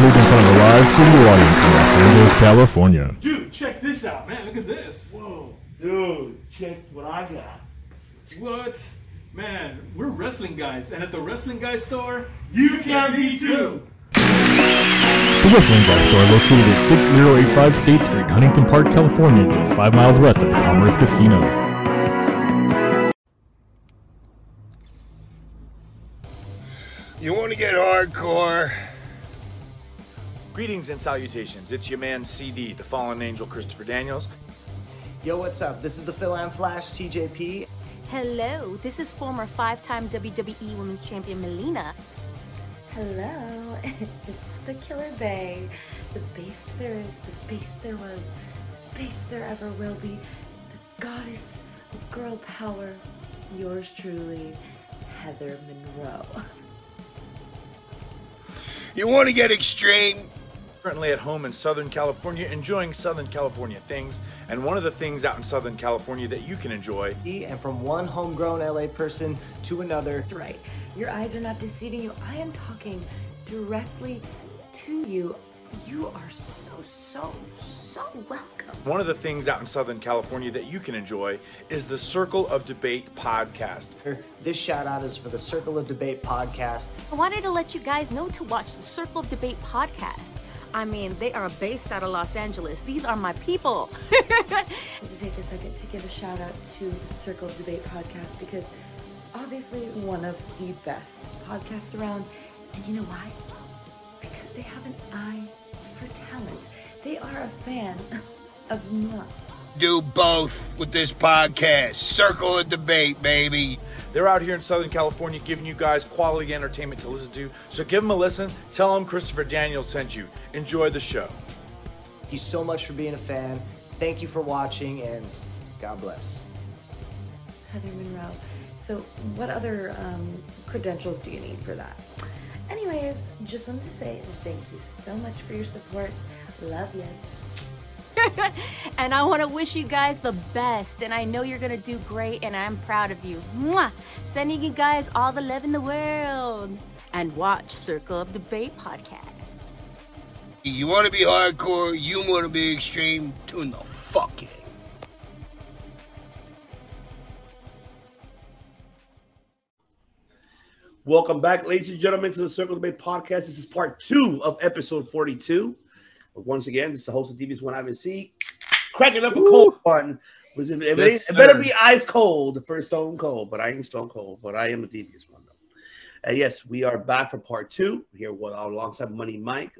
recorded in front of a live studio audience in Los Angeles, California. Dude, check this out, man. Look at this. Whoa, dude, check what I got. What? Man, we're wrestling guys, and at the wrestling guy store, You can be too. The Wrestling Guy Store, located at 6085 State Street, Huntington Park, California, is five miles west of the Commerce Casino. You want to get hardcore? Greetings and salutations. It's your man CD, the fallen angel Christopher Daniels. Yo, what's up? This is the Fil-Am Flash TJP. Hello, this is former five time WWE Women's Champion Melina. Hello, it's the Killer Bay. The base there is, the base there was, the base there ever will be, the goddess of girl power. Yours truly, Heather Monroe. You want to get extreme? Currently at home in Southern California, enjoying Southern California things. And one of the things out in Southern California that you can enjoy And from one homegrown LA person to another. That's right. Your eyes are not deceiving you. I am talking directly to you. You are so, so, so welcome. One of the things out in Southern California that you can enjoy is the Circle of Debate podcast. This shout out is for the Circle of Debate podcast. I wanted to let you guys know to watch the Circle of Debate podcast. I mean, they are based out of Los Angeles. These are my people. To take a second to give a shout out to the Circle of Debate podcast because obviously one of the best podcasts around. And you know why? Because they have an eye for talent. They are a fan of moi. Do both with this podcast. Circle of debate, baby. They're out here in Southern California giving you guys quality entertainment to listen to. So give them a listen. Tell them Christopher Daniels sent you. Enjoy the show. Thank you so much for being a fan. Thank you for watching, and God bless. Heather Monroe. So, what other um, credentials do you need for that? Anyways, just wanted to say thank you so much for your support. Love you. and I want to wish you guys the best. And I know you're going to do great, and I'm proud of you. Mwah! Sending you guys all the love in the world. And watch Circle of Debate podcast. You want to be hardcore? You want to be extreme? Tune the fuck in. Welcome back, ladies and gentlemen, to the Circle of Debate Podcast. This is part two of episode 42. Once again, this is the host of DB's One Ivan C. Cracking up a cold one. Was it, it, Yes, it better be ice cold, the first stone cold, but I ain't stone cold, but I am a devious one though. And yes, we are back for part two here with, alongside Money Mike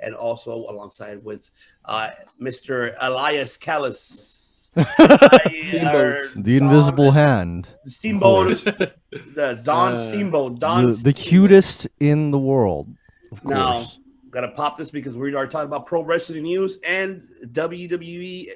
and also alongside with uh, Mr. Elias Callis. The Invisible Hand. The steamboat, the Don Uh, Steamboat, Don The, the cutest in the world, of Now, course. Gotta pop this because we are talking about pro wrestling news and WWE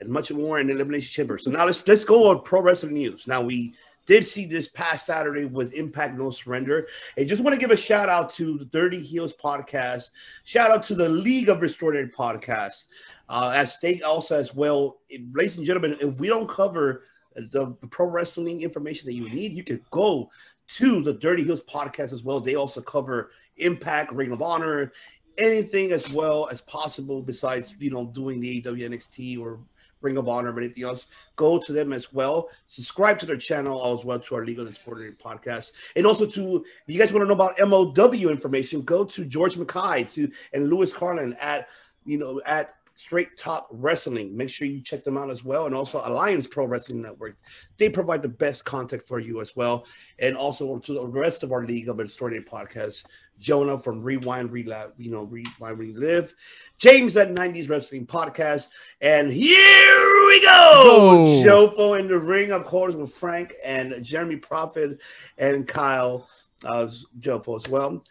and much more in Elimination Chamber. So now let's let's go on pro wrestling news. Now we did see this past Saturday with Impact No Surrender. And just want to give a shout out to the Dirty Heels podcast. Shout out to the League of Extraordinary podcast. Uh, as they also as well, ladies and gentlemen, if we don't cover the pro wrestling information that you need, you can go to the Dirty Heels podcast as well. They also cover Impact, Ring of Honor, anything as well as possible besides you know doing the AW NXT or Ring of Honor or anything else. Go to them as well. Subscribe to their channel as well to our Legal and Sporting podcast, and also to if you guys want to know about MLW information, go to George Mackay to and Lewis Carlin at you know at Straight Talk Wrestling. Make sure you check them out as well, and also Alliance Pro Wrestling Network. They provide the best content for you as well, and also to the rest of our League of Extraordinary podcasts. Jonah from Rewind, Relive, you know, Rewind, Relive. James at 90s Wrestling Podcast. And here we go. Jofo in the ring, of course, with Frank and Jeremy Prophet and Kyle uh, Jofo as well.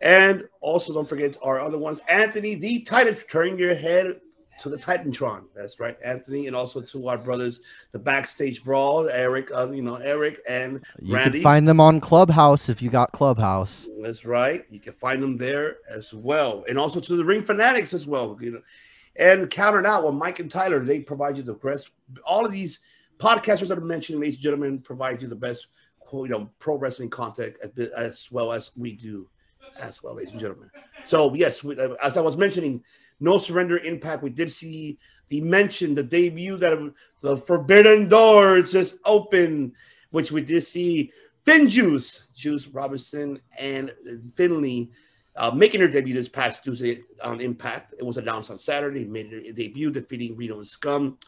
And also, don't forget our other ones, Anthony the Titan. Turn your head to the Titantron. That's right, Anthony, and also to our brothers, the Backstage Brawl, Eric, uh, you know, Eric and You Randy. can find them on Clubhouse if you got Clubhouse. That's right. You can find them there as well, and also to the Ring Fanatics as well. You know, and countered out with Mike and Tyler. They provide you the best. All of these podcasters that I mentioned, ladies and gentlemen, provide you the best, you know, pro wrestling content as, as well as we do as well, ladies and gentlemen. So yes, we, uh, as I was mentioning, no surrender impact. We did see the mention, the debut that the Forbidden Doors just open, which we did see FinJuice, Juice Robinson, and Finlay uh, making their debut this past Tuesday on Impact. It was announced on Saturday, made their debut defeating Reno and Scum.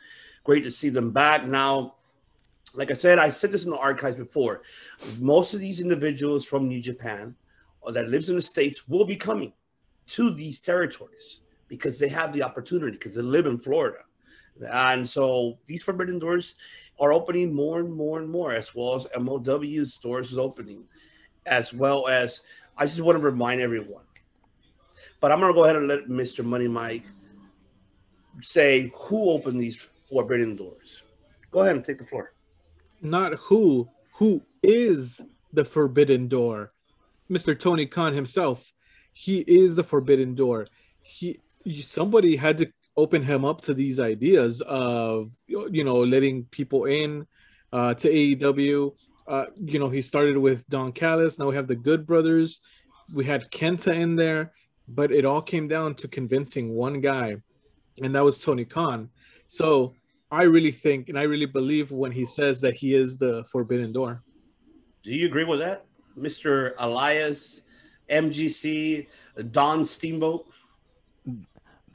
Great to see them back. Now, like I said, I said this in the archives before. Most of these individuals from New Japan that lives in the States will be coming to these territories because they have the opportunity because they live in Florida. And so these Forbidden Doors are opening more and more and more, as well as MLW's stores is opening, as well as I just want to remind everyone. But I'm gonna go ahead and let Mr. Money Mike say who opened these Forbidden Doors. Go ahead and take the floor. Not who, who is the Forbidden Door? Mr. Tony Khan himself. He is the Forbidden Door. He somebody had to open him up to these ideas of you know letting people in uh, to AEW. Uh, you know, he started with Don Callis. Now we have the Good Brothers. We had Kenta in there, but it all came down to convincing one guy, and that was Tony Khan. So I really think and I really believe when he says that he is the Forbidden Door. Do you agree with that, Mister Elias, MGC, Don Steamboat?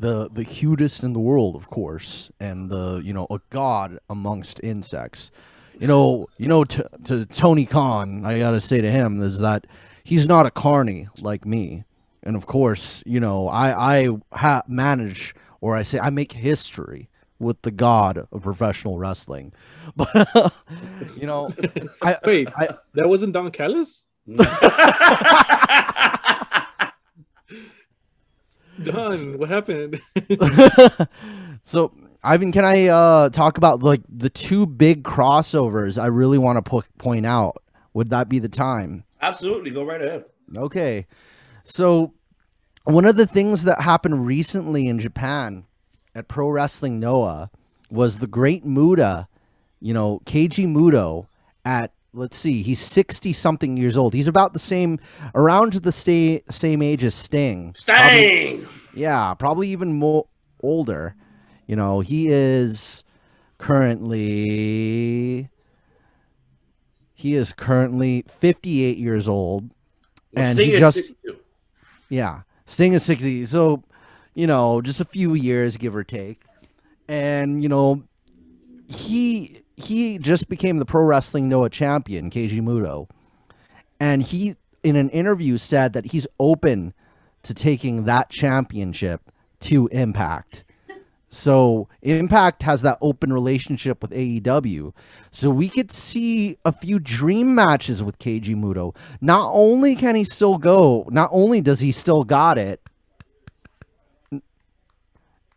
The the hugest in the world, of course, and the you know a god amongst insects. You know, you know to, to Tony Khan, I gotta say to him is that he's not a carny like me, and of course, you know I I ha- manage or I say I make history with the god of professional wrestling, but you know, I, Wait, I, that wasn't Don Callis? Don, what happened? so Ivan, can I uh, talk about like the two big crossovers I really want to po- point out? Would that be the time? Absolutely, go right ahead. Okay. So one of the things that happened recently in Japan at Pro Wrestling Noah was the Great Muta, you know, Keiji Muto at let's see, he's 60 something years old. He's about the same around the sta- same age as Sting. Sting. Probably- yeah, probably even more older. You know, he is currently he is currently 58 years old Well, and Sting he is just 62. yeah, Sting is 60. So, you know, just a few years give or take. And, you know, he he just became the pro wrestling Noah champion, Keiji Muto. And he in an interview said that he's open to taking that championship to Impact. So Impact has that open relationship with AEW. So we could see a few dream matches with Keiji Muto. Not only can he still go, not only does he still got it.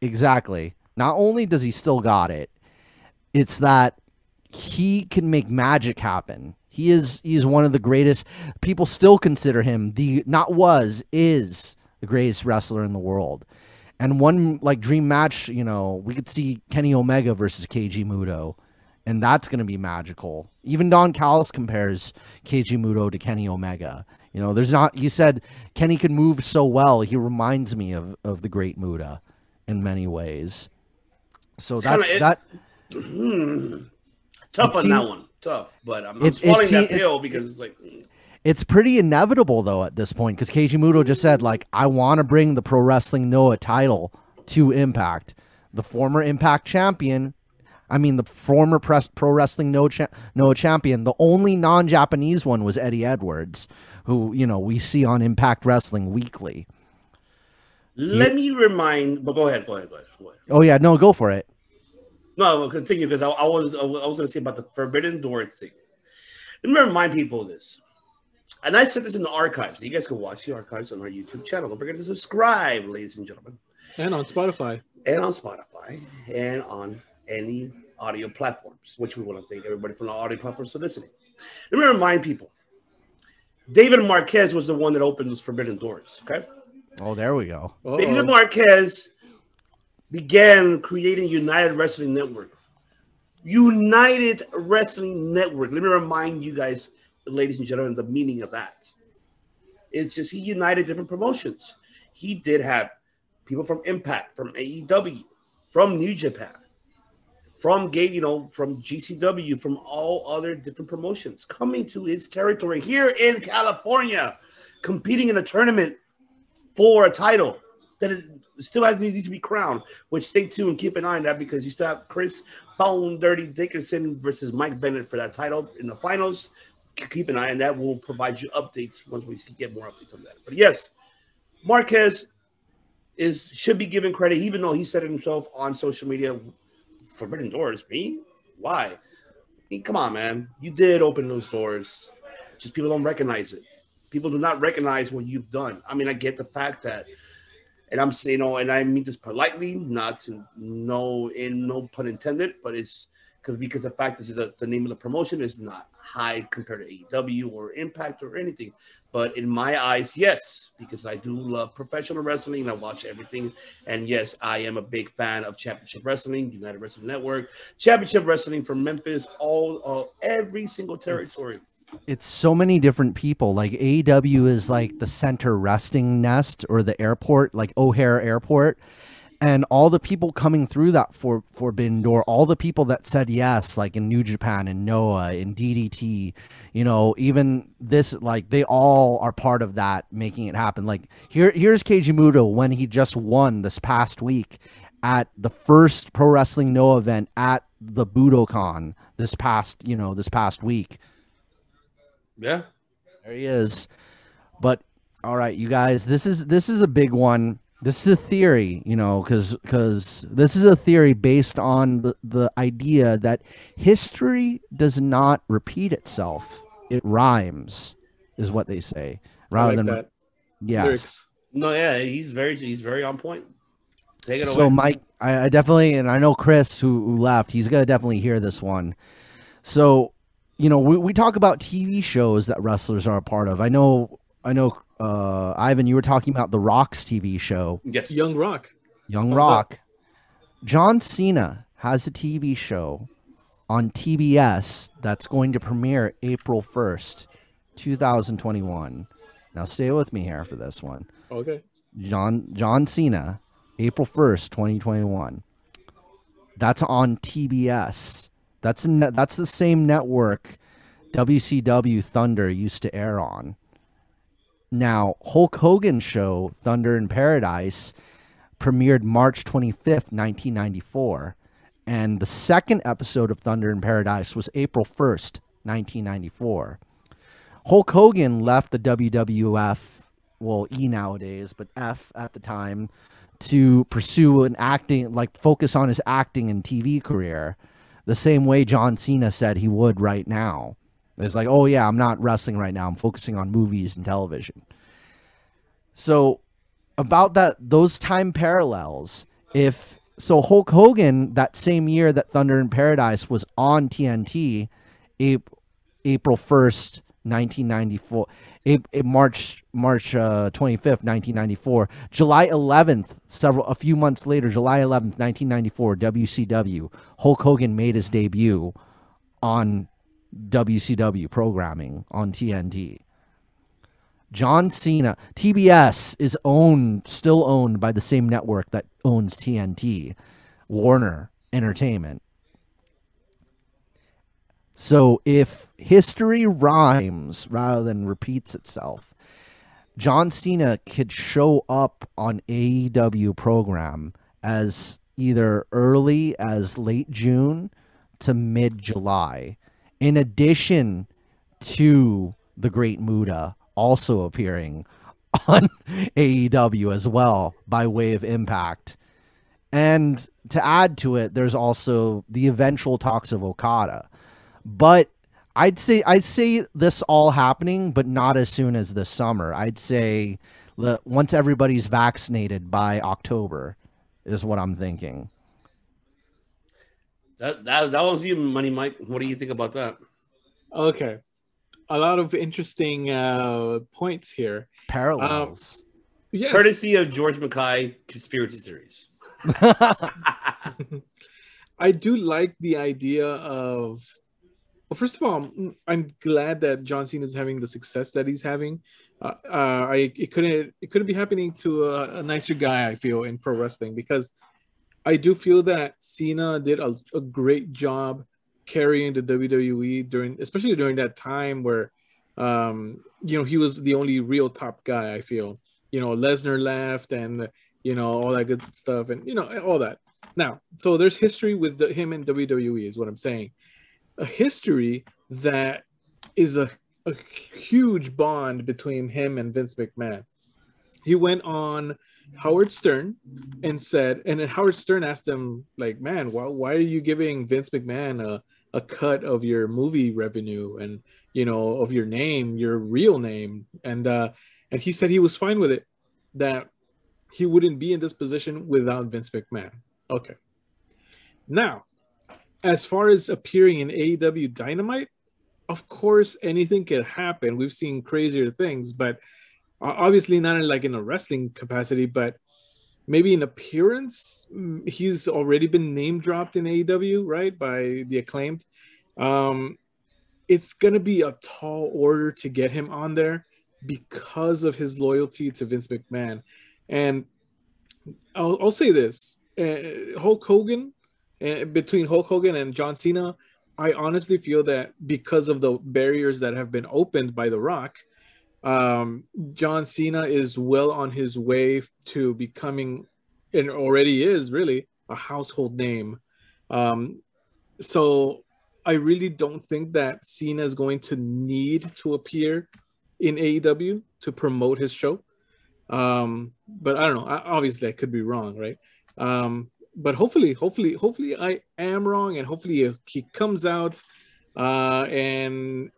Exactly. Not only does he still got it, it's that he can make magic happen. He is he is one of the greatest. People still consider him the not was is the greatest wrestler in the world. And one like dream match, you know, we could see Kenny Omega versus Keiji Muto, and that's going to be magical. Even Don Callis compares Keiji Muto to Kenny Omega. You know, there's not. He said Kenny can move so well. He reminds me of of the Great Muta in many ways. So It's that's kinda- it- that. Hmm. Tough on seem- that one. Tough, but I'm, I'm It- it swallowing that pill because it's like mm. It's pretty inevitable though at this point because Keiji Muto just said like I want to bring the pro wrestling Noah title to Impact. The former Impact champion, I mean the former press, pro wrestling Noah, cha- Noah champion. The only non-Japanese one was Eddie Edwards, who you know we see on Impact Wrestling weekly. Let me remind, but go ahead, go ahead, go ahead. Go ahead. Oh yeah, no, go for it. No, we'll continue because I, I was I was going to say about the Forbidden Door thing. Let me remind people of this, and I said this in the archives. You guys can watch the archives on our YouTube channel. Don't forget to subscribe, ladies and gentlemen, and on Spotify. and on Spotify, and on any audio platforms. Which we want to thank everybody from the audio platforms for listening. Let me remind people. David Marquez was the one that opened those Forbidden Doors. Okay. Oh, there we go. David Marquez began creating United Wrestling Network. United Wrestling Network. Let me remind you guys, ladies and gentlemen, the meaning of that. It's just he united different promotions. He did have people from Impact, from AEW, from New Japan, from Gate, you know, from GCW, from all other different promotions coming to his territory here in California, competing in a tournament for a title that is, still has needs to be crowned. Which stay tuned and keep an eye on that because you still have Chris Bone Dirty Dickinson versus Mike Bennett for that title in the finals. Keep an eye on that. We'll provide you updates once we see, get more updates on that. But yes, Marquez is should be given credit, even though he said it himself on social media. Forbidden doors, me? Why? I mean, come on, man. You did open those doors. Just people don't recognize it. People do not recognize what you've done. I mean, I get the fact that, and I'm saying, you know, and I mean this politely, not to no in no pun intended, but it's because because the fact is that the name of the promotion is not high compared to AEW or Impact or anything. But in my eyes, yes, because I do love professional wrestling and I watch everything. And yes, I am a big fan of Championship Wrestling, United Wrestling Network, Championship Wrestling from Memphis, all uh, every single territory. It's so many different people. Like AEW is like the center resting nest or the airport, like O'Hare Airport. And all the people coming through that for Forbidden Door, all the people that said yes, like in New Japan and Noah and DDT, you know, even this, like they all are part of that making it happen. Like here, here's Keiji Muto when he just won this past week at the first Pro Wrestling No event at the Budokan this past, you know, this past week. Yeah. There he is. But all right, you guys, this is this is a big one. This is a theory, you know, because because this is a theory based on the, the idea that history does not repeat itself; it rhymes, is what they say, rather like than that. yes. Lyrics. No, yeah, he's very he's very on point. Take it So away. Mike, I, I definitely, and I know Chris who, who left, he's gonna definitely hear this one. So, you know, we, we talk about TV shows that wrestlers are a part of. I know, I know, uh, Ivan, you were talking about the Rock's TV show, yes. Young Rock. Young Thumbs up. Rock. John Cena has a TV show on TBS that's going to premiere April first, two thousand twenty-one. Now, stay with me here for this one. Okay. John John Cena, April first, twenty twenty one. That's on TBS. That's a net, that's the same network WCW Thunder used to air on. Now Hulk Hogan show Thunder in Paradise premiered March twenty fifth, nineteen ninety four, and the second episode of Thunder in Paradise was April first, nineteen ninety four. Hulk Hogan left the WWF, well, E nowadays, but F at the time, to pursue an acting, like focus on his acting and TV career, the same way John Cena said he would right now. It's like, oh yeah, I'm not wrestling right now. I'm focusing on movies and television. So, about that, those time parallels, if so, Hulk Hogan that same year that Thunder in Paradise was on TNT, April, April 1st, 1994, Ap- Ap- March March uh, 25th, 1994, July 11th, several a few months later, July 11th, 1994, WCW, Hulk Hogan made his debut on WCW programming on TNT. John Cena, TBS is owned, still owned by the same network that owns TNT, Warner Entertainment. So if history rhymes rather than repeats itself, John Cena could show up on AEW program as either early as late June to mid July, in addition to the Great Muta also appearing on AEW as well by way of impact. And to add to it, there's also the eventual talks of Okada. But I'd say I'd say this all happening, but not as soon as this summer. I'd say le- once everybody's vaccinated by October is what I'm thinking. That that that was you, Money Mike. What do you think about that? Okay. A lot of interesting uh, points here. Parallels. Yes. Courtesy of George Mackay conspiracy theories. I do like the idea of. Well, first of all, I'm- glad that John Cena is having the success that he's having uh, uh, I it couldn't it couldn't be happening to a, a nicer guy. I feel in pro wrestling because I do feel that Cena did a, a great job carrying the WWE during, especially during that time where, um, you know, he was the only real top guy. I feel, you know, Lesnar left and you know all that good stuff and you know all that. Now, so there's history with the, him in WWE is what I'm saying. A history that is a a huge bond between him and Vince McMahon. He went on Howard Stern and said, and then Howard Stern asked him, like, man, why, why are you giving Vince McMahon a, a cut of your movie revenue and you know of your name, your real name? And uh, and he said he was fine with it, that he wouldn't be in this position without Vince McMahon. Okay. Now, as far as appearing in AEW Dynamite, of course anything can happen. We've seen crazier things, but obviously not in like in a wrestling capacity, but maybe in appearance, he's already been name dropped in AEW, right? By the acclaimed. Um, it's gonna be a tall order to get him on there because of his loyalty to Vince McMahon. And I'll, I'll say this: uh, Hulk Hogan, between Hulk Hogan and John Cena, I honestly feel that because of the barriers that have been opened by The Rock, um, John Cena is well on his way to becoming, and already is really a household name. Um, so I really don't think that Cena is going to need to appear in AEW to promote his show. Um, but I don't know. Obviously, I could be wrong, right? Um, but hopefully, hopefully, hopefully, I am wrong, and hopefully he comes out uh, and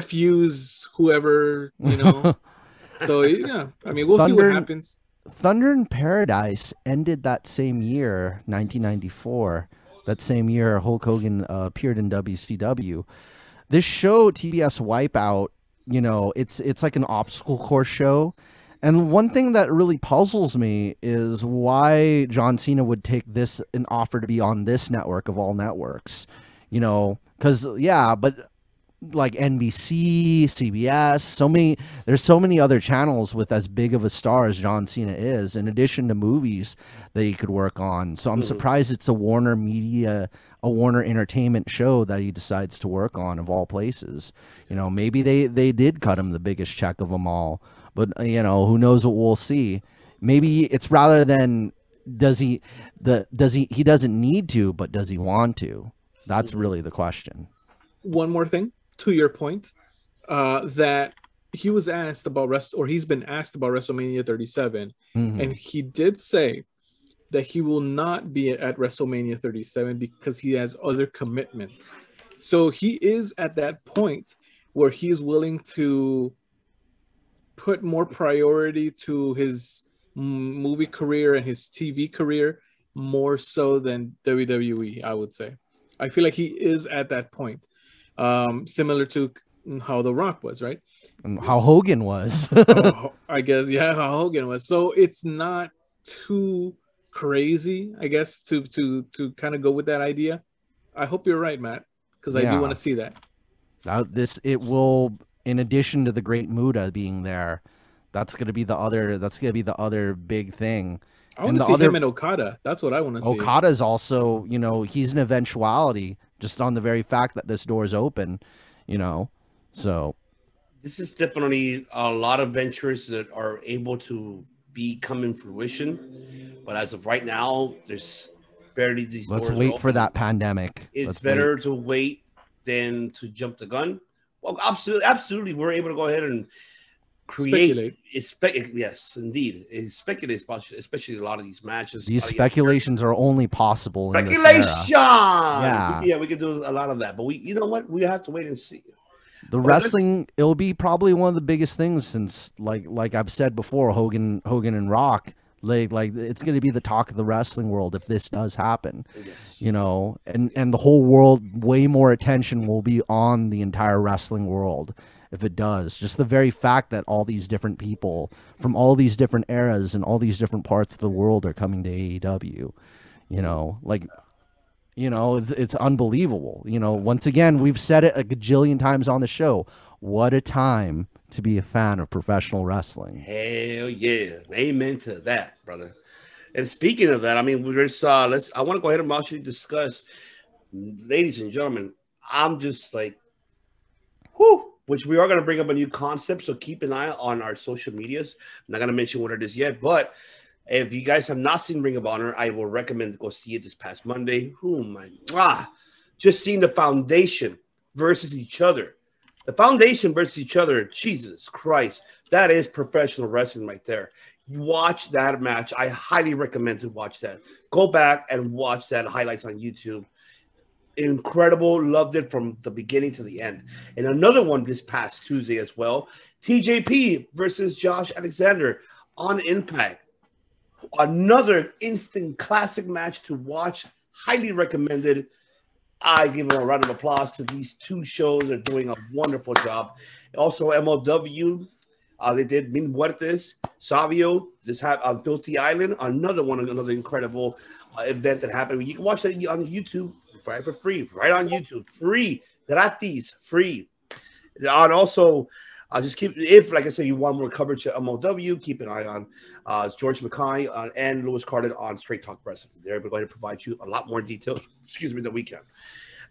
FUs whoever you know. so yeah, I mean, we'll Thunder, see what happens. Thunder in Paradise ended that same year, 1994. That same year, Hulk Hogan uh, appeared in WCW. This show, TBS Wipeout, you know, it's it's like an obstacle course show and one thing that really puzzles me is why John Cena would take this an offer to be on this network of all networks. You know, because, yeah, but like NBC, CBS, so many there's so many other channels with as big of a star as John Cena is, in addition to movies that he could work on. So I'm mm-hmm. surprised it's a Warner Media, a Warner Entertainment show that he decides to work on of all places. You know, maybe they they did cut him the biggest check of them all. But uh, you know, who knows what we'll see. Maybe it's rather than does he the does he he doesn't need to, but does he want to? That's really the question. One more thing to your point, uh, that he was asked about rest or he's been asked about WrestleMania 37, mm-hmm. and he did say that he will not be at WrestleMania 37 because he has other commitments. So he is at that point where he's willing to put more priority to his movie career and his TV career more so than WWE, I would say. I feel like he is at that point, um, similar to how The Rock was, right? And how Hogan was. oh, I guess, yeah, how Hogan was. So it's not too crazy, I guess, to to to kind of go with that idea. I hope you're right, Matt, because I yeah. do want to see that. Now, this it will in addition to the Great Muta being there, that's gonna be the other. That's gonna be the other big thing. I want to see other, him and Okada. That's what I want to see. Okada's also, you know, he's an eventuality just on the very fact that this door is open, you know. So this is definitely a lot of ventures that are able to be come in fruition. But as of right now, there's barely these. Let's wait for that pandemic. It's Let's better wait. to wait than to jump the gun. Well, absolutely, absolutely, we're able to go ahead and create. Speculate. yes, indeed, it's speculate, especially a lot of these matches. These speculations are only possible. Speculation. Yeah, yeah, we could do a lot of that, but we, you know what, we have to wait and see. The wrestling, it'll be probably one of the biggest things since, like, like I've said before, Hogan, Hogan and Rock like like it's going to be the talk of the wrestling world if this does happen yes. you know? And and the whole world way more attention will be on the entire wrestling world if it does. Just the very fact that all these different people from all these different eras and all these different parts of the world are coming to AEW you know? Like you know it's, it's unbelievable you know? Once again we've said it a gajillion times on the show. What a time to be a fan of professional wrestling. Hell yeah. Amen to that, brother. And speaking of that, I mean, we're just uh let's I want to go ahead and actually discuss, ladies and gentlemen. I'm just like whew, which we are going to bring up a new concept. So keep an eye on our social medias. I'm not going to mention what it is yet, but if you guys have not seen Ring of Honor, I will recommend go see it this past Monday. Oh my ah, just seeing the foundation versus each other. The foundation versus each other, Jesus Christ, that is professional wrestling right there. Watch that match. I highly recommend to watch that. Go back and watch that highlights on YouTube. Incredible, loved it from the beginning to the end. And another one this past Tuesday as well. TJP versus Josh Alexander on Impact. Another instant classic match to watch. Highly recommended. I give them a round of applause to these two shows. They're doing a wonderful job. Also, MLW, uh, they did Mil Muertes, Savio, this had on Filthy Island, another one, another incredible uh, event that happened. You can watch that on YouTube right for free, right on YouTube, free, gratis, free. And also, uh, just keep if, like I said, you want more coverage at MLW, keep an eye on uh, George Mackay uh, and Lewis Carden on Straight Talk Wrestling. They're going to provide you a lot more details. Excuse me, than we can.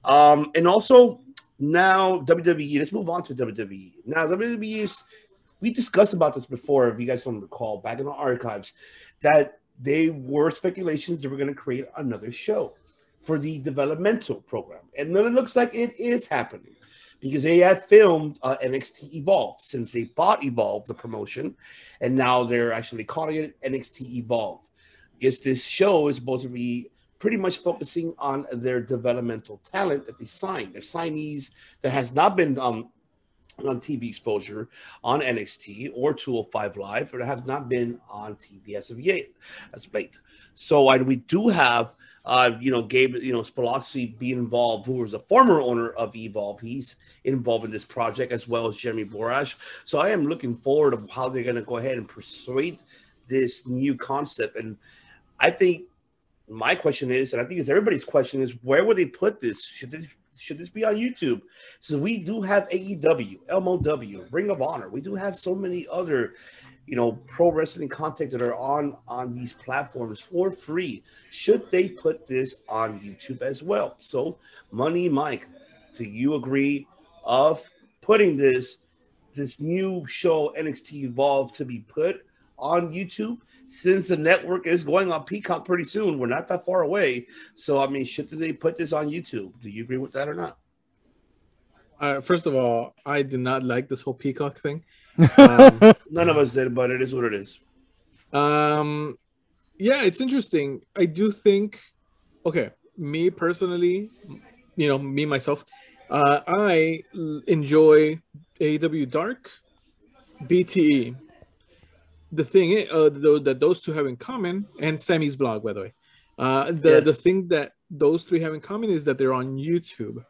Um, and also now WWE. Let's move on to WWE. Now WWE is. We discussed about this before, if you guys don't recall, back in the archives, that they were speculations they were going to create another show for the developmental program, and then it looks like it is happening because they had filmed uh, NXT Evolve since they bought Evolve, the promotion, and now they're actually calling it NXT Evolve. Yes, this show is supposed to be pretty much focusing on their developmental talent that they signed, their signees that has not been um, on TV exposure on NXT or 205 Live, or have not been on TV as of yet, as of late. So and we do have uh, you know, Gabe, you know, Sapolsky be involved, who was a former owner of Evolve. He's involved in this project as well as Jeremy Borash. So I am looking forward to how they're going to go ahead and persuade this new concept. And I think my question is, and I think it's everybody's question is, where would they put this? Should this should this be on YouTube? So we do have AEW, MLW, Ring of Honor. We do have so many other you know pro wrestling content that are on on these platforms for free should they put this on youtube as well. So money mike do you agree of putting this this new show nxt evolve to be put on youtube? Since the network is going on peacock pretty soon we're not that far away. So i mean should they put this on youtube? Do you agree with that or not? Uh, first of all, I do not like this whole peacock thing. none of us did but it is what it is Um, yeah, it's interesting. I do think, okay, me personally, you know, me myself, uh, I l- enjoy AEW Dark, BTE. The thing is, uh, though, that those two have in common, and Sammy's blog, by the way, uh, the the thing that those three have in common is that they're on YouTube.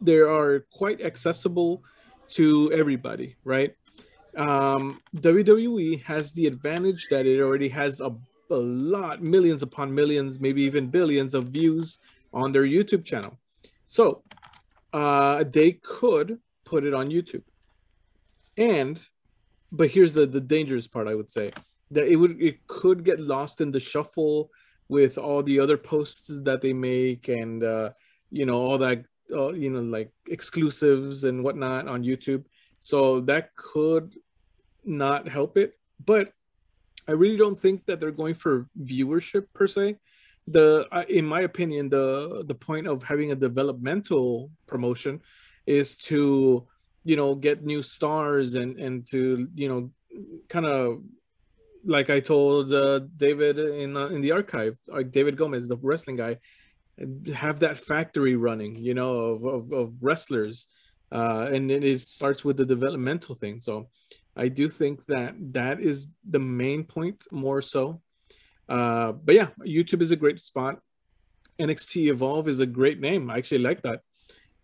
They are quite accessible to everybody, right? um, WWE has the advantage that it already has a, a lot, millions upon millions, maybe even billions of views on their YouTube channel. So uh, they could put it on YouTube. And, but here's the, the dangerous part, I would say that it would it could get lost in the shuffle with all the other posts that they make and uh, you know all that uh, you know like exclusives and whatnot on YouTube. So that could not help it, but I really don't think that they're going for viewership per se. The in my opinion, the the point of having a developmental promotion is to you know get new stars and and to you know kind of like I told uh, David in uh, in the archive, like David Gomez, the wrestling guy, have that factory running, you know, of of, of wrestlers, uh, and then it starts with the developmental thing. So I do think that that is the main point more so. Uh, but yeah, YouTube is a great spot. NXT Evolve is a great name. I actually like that.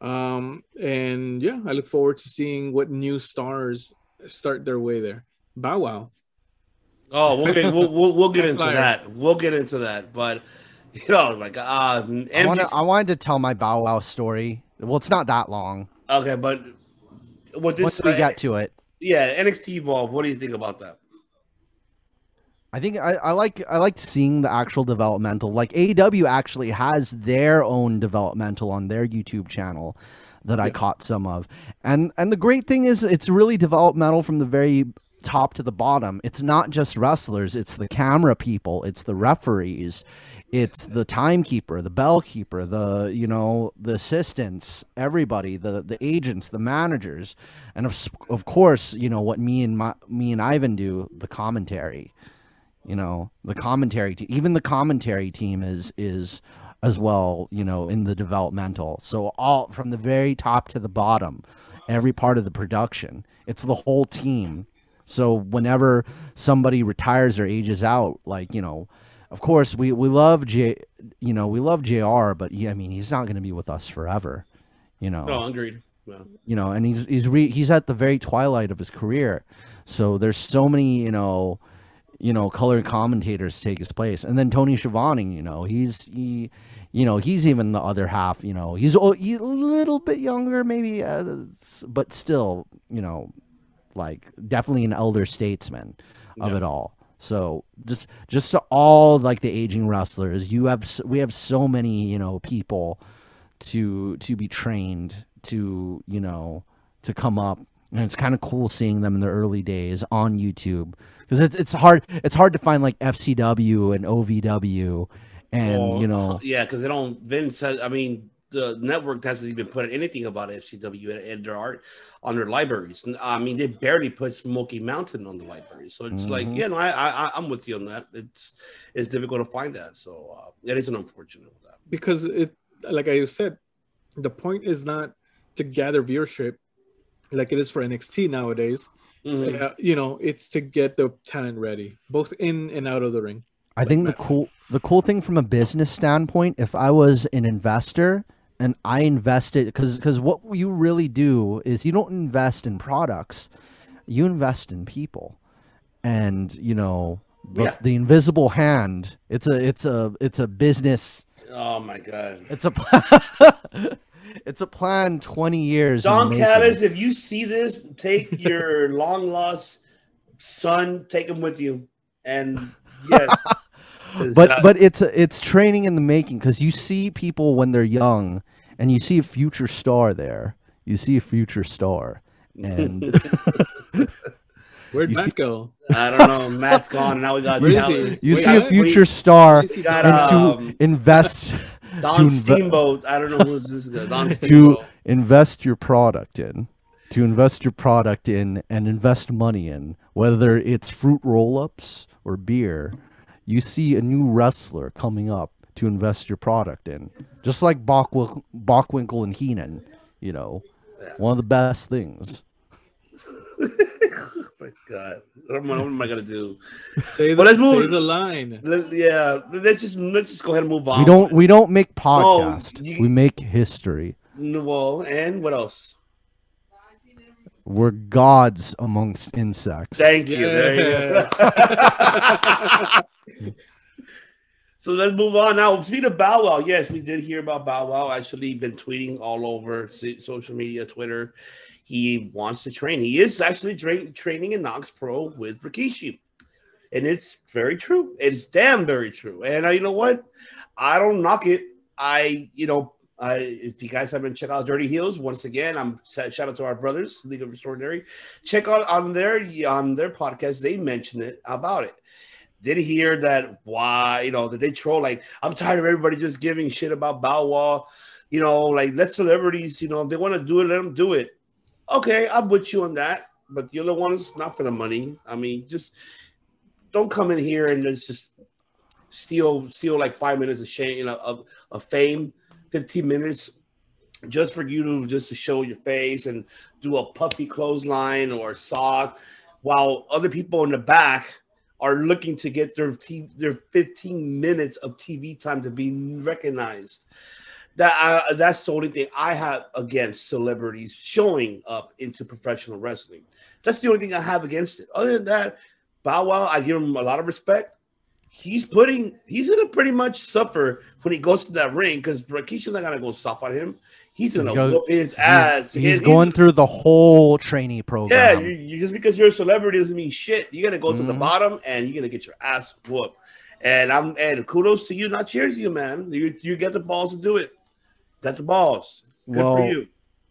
Um, and yeah, I look forward to seeing what new stars start their way there. Bow Wow. Oh, we'll get we'll, we'll, we'll get into that. We'll get into that. But you my god! uh, I, MJ wanna, I wanted to tell my Bow Wow story. Well, it's not that long. okay, but what this Once we uh, get to it, Yeah, NXT Evolve. What do you think about that? I think I, I like I like seeing the actual developmental. Like AEW actually has their own developmental on their YouTube channel that I caught some of. And and the great thing is it's really developmental from the very top to the bottom. It's not just wrestlers, it's the camera people, it's the referees, it's the timekeeper, the bell keeper, the you know, the assistants, everybody, the the agents, the managers, and of of course, you know what me and my, me and Ivan do, the commentary. You know, the commentary te- even the commentary team is is as well, you know, in the developmental. So all from the very top to the bottom, every part of the production. It's the whole team. So whenever somebody retires or ages out, like, you know, of course we, we love J you know, we love JR, but yeah, I mean he's not gonna be with us forever. You know No, agreed. Well, you know, and he's he's re, he's at the very twilight of his career. So there's so many, you know, you know, color commentators take his place, and then Tony Schiavone, you know, he's he, you know, he's even the other half. You know, he's a little bit younger, maybe, uh, but still, you know, like definitely an elder statesman of Yeah. it all. So just just to all like the aging wrestlers, you have we have so many you know people to to be trained to you know to come up and it's kind of cool seeing them in their early days on YouTube because it's it's hard it's hard to find like FCW and OVW and Well, you know yeah, because they don't. Vince has. I mean, the network hasn't even put anything about FCW in, in their art on their libraries. I mean, they barely put Smoky Mountain on the library. So it's like, Mhm. yeah, no, I, I, I'm with you on that. It's it's difficult to find that. So uh, it is an unfortunate. with that. because it like I said, the point is not to gather viewership like it is for NXT nowadays. Mhm. Uh, you know, it's to get the talent ready, both in and out of the ring. I think the cool the cool thing from a business standpoint, if I was an investor and I invested because because what you really do is you don't invest in products, you invest in people, and you know the, Yeah. the invisible hand. It's a it's a it's a business. Oh my god. It's a plan. it's a plan. Twenty years. Don. Callis, if you see this, take your long lost son, take him with you. And yes. 'Cause, but uh, but it's it's training in the making because you see people when they're young and you see a future star there you see a future star and Where'd You Matt see- go? I don't know. Matt's gone. Now we got Where is Callis. he? you We see a future we- star we We got and to um, invest Don to inve- Steamboat. I don't know who's this guy. Don Steamboat. to invest your product in to invest your product in and invest money in whether it's fruit roll-ups or beer you see a new wrestler coming up to invest your product in just like Bockwin- Bockwinkel and Heenan you know one of the best things oh my God. What am, I, what am I gonna do? Say the, Well, let's move- say the line. Let- yeah, let's just let's just go ahead and move on. we don't we don't make podcast you- we make history Well, and what else? We're gods amongst insects Thank you. There you go. so let's move on now. Speaking of Bow Wow, yes, we did hear about Bow Wow. Actually, been tweeting all over social media, Twitter. He wants to train. He is actually tra- training in KnokX Pro with Rikishi, and it's very true. It's damn very true. And uh, you know what? I don't knock it. I, you know, I, if you guys haven't checked out Dirty Heels, once again, I'm shout out to our brothers, League of Extraordinary. Check out on their on their podcast, they mentioned it about it. Did hear that why you know that they troll like I'm tired of everybody just giving shit about Bow Wow, you know, like let celebrities, you know, if they want to do it, let them do it. Okay, I'm with you on that, but the other ones not for the money. I mean, just don't come in here and just steal steal like five minutes of shame, you know, of, of fame, 15 minutes just for you to just to show your face and do a puffy clothesline or sock while other people in the back are looking to get their t- their 15 minutes of TV time to be recognized. That uh, that's the only thing I have against celebrities showing up into professional wrestling. That's the only thing I have against it. Other than that, Bow Wow, I give him a lot of respect. He's putting he's gonna pretty much suffer when he goes to that ring because Rikishi's not gonna go soft on him. He's gonna go- whoop his he's- ass. He's, He- going through the whole trainee Yeah, program. you, you, just because you're a celebrity doesn't mean shit. You gotta go to the Mhm. bottom and you're gonna get your ass whooped. And I'm and kudos to you, not cheers to you, man. You you get the balls to do it. Got the balls. Good Well, for you.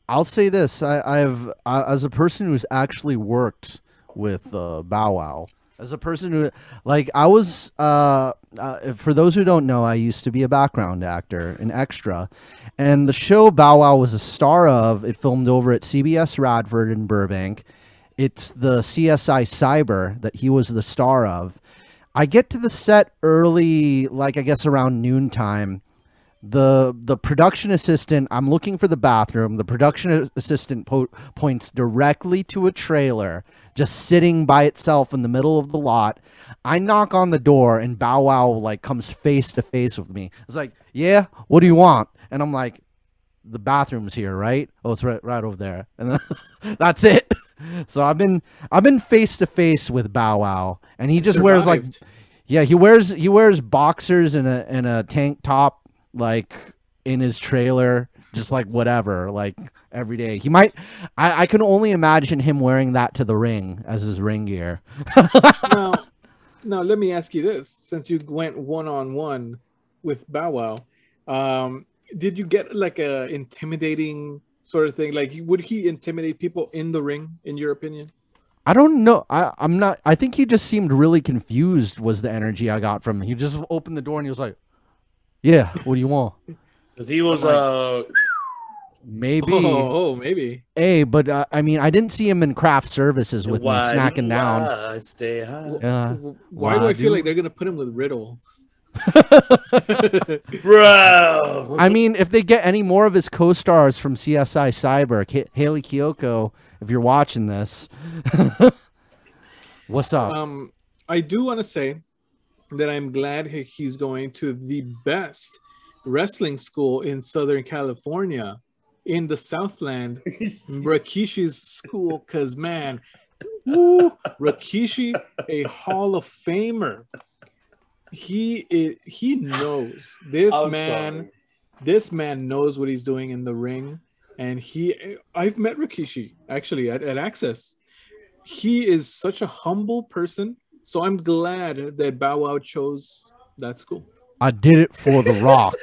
I'll say this: I, I've I, as a person who's actually worked with uh, Bow Wow, as a person who like I was uh, uh, for those who don't know, I used to be a background actor, an extra, and the show Bow Wow was a star of. It filmed over at CBS Radford in Burbank. It's the CSI Cyber that he was the star of. I get to the set early, like I guess around noontime the the production assistant i'm looking for the bathroom. The production assistant po- points directly to a trailer just sitting by itself in the middle of the lot. I knock on the door and bow wow like comes face to face with me. It's like yeah what do you want? And i'm like the bathroom's here right? Oh it's right right over there. And then that's it. So i've been i've been face to face with bow wow and he just wears like yeah, he wears he wears boxers and a and a tank top like in his trailer, just like whatever, like every day. He might I, I can only imagine him wearing that to the ring as his ring gear. now, now let me ask you this: since you went one on one with Bow Wow, um, did you get like a intimidating sort of thing? Like, would he intimidate people in the ring, in your opinion? I don't know. I, I'm not I think he just seemed really confused was the energy I got from him. He just opened the door and he was like, Yeah, what do you want? Because he was uh Maybe Oh, oh, maybe. Hey, but uh, I mean I didn't see him in craft services with me why do snacking down. I stay high? Yeah. W- Why do I feel like they're gonna put him with Riddle? Bro. I mean, if they get any more of his co-stars from CSI Cyber, K- Hayley Kiyoko, if you're watching this, what's up? Um, I do want to say that I'm glad he's going to the best wrestling school in Southern California, in the Southland, Rikishi's school. Cause man, woo, Rakishi, a Hall of Famer. He is, he knows this I'm man. sorry. This man knows what he's doing in the ring, and he. I've met Rikishi actually at, at Access. He is such a humble person, so I'm glad that Bow Wow chose that school. I did it for The Rock.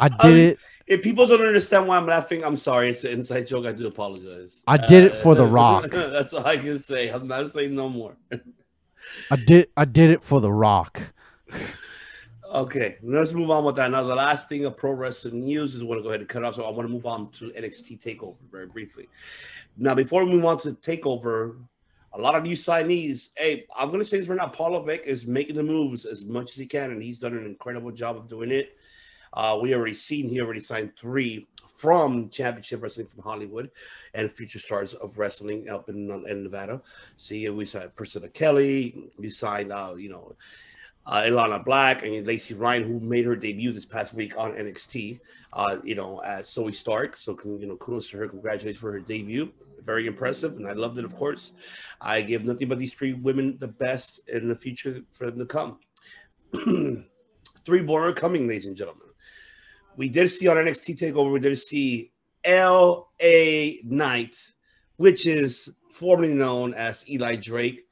I did Um, it. If people don't understand why I'm laughing, I'm sorry. It's an inside joke. I do apologize. I did it for The Rock. That's all I can say. I'm not saying no more. I did. I did it for The Rock. Okay, let's move on with that. Now, the last thing of pro wrestling news is I want to go ahead and cut off. So I want to move on to NXT Takeover very briefly. Now, before we move on to Takeover, a lot of new signees. Hey, I'm going to say this right now. Paul Levesque is making the moves as much as he can, and he's done an incredible job of doing it. Uh, we already seen he already signed three from Championship Wrestling from Hollywood and future stars of wrestling up in, in Nevada. See, we signed Priscilla Kelly. We signed, uh, you know, uh, Elayna Black and Lacey Ryan, who made her debut this past week on NXT. Uh, you know, as Zoey Stark. So, you know, kudos to her. Congratulations for her debut. Very impressive, and I loved it. Of course, I give nothing but these three women the best in the future for them to come. three more are coming, ladies and gentlemen. We did see on NXT Takeover. We did see L.A. Knight, which is formerly known as Eli Drake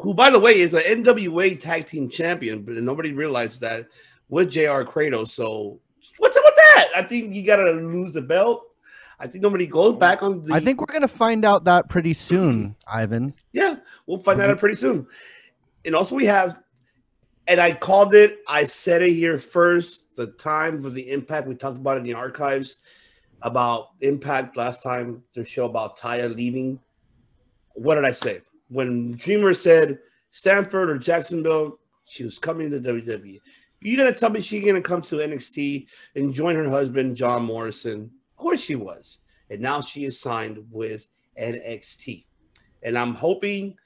who, by the way, is an NWA Tag Team Champion, but nobody realized that with JR Kratos. So, what's up with that? I think you gotta lose the belt. I think nobody goes back on the. I think we're gonna find out that pretty soon, Ivan. Yeah, we'll find that out mm-hmm. pretty soon. And also, we have, and I called it. I said it here first. The time for the impact we talked about in the archives about impact last time. The show about Taya leaving. What did I say? When Dreamer said Stamford or Jacksonville, she was coming to WWE. You're gonna tell me she's gonna come to NXT and join her husband John Morrison? Of course she was, and now she is signed with NXT, and I'm hoping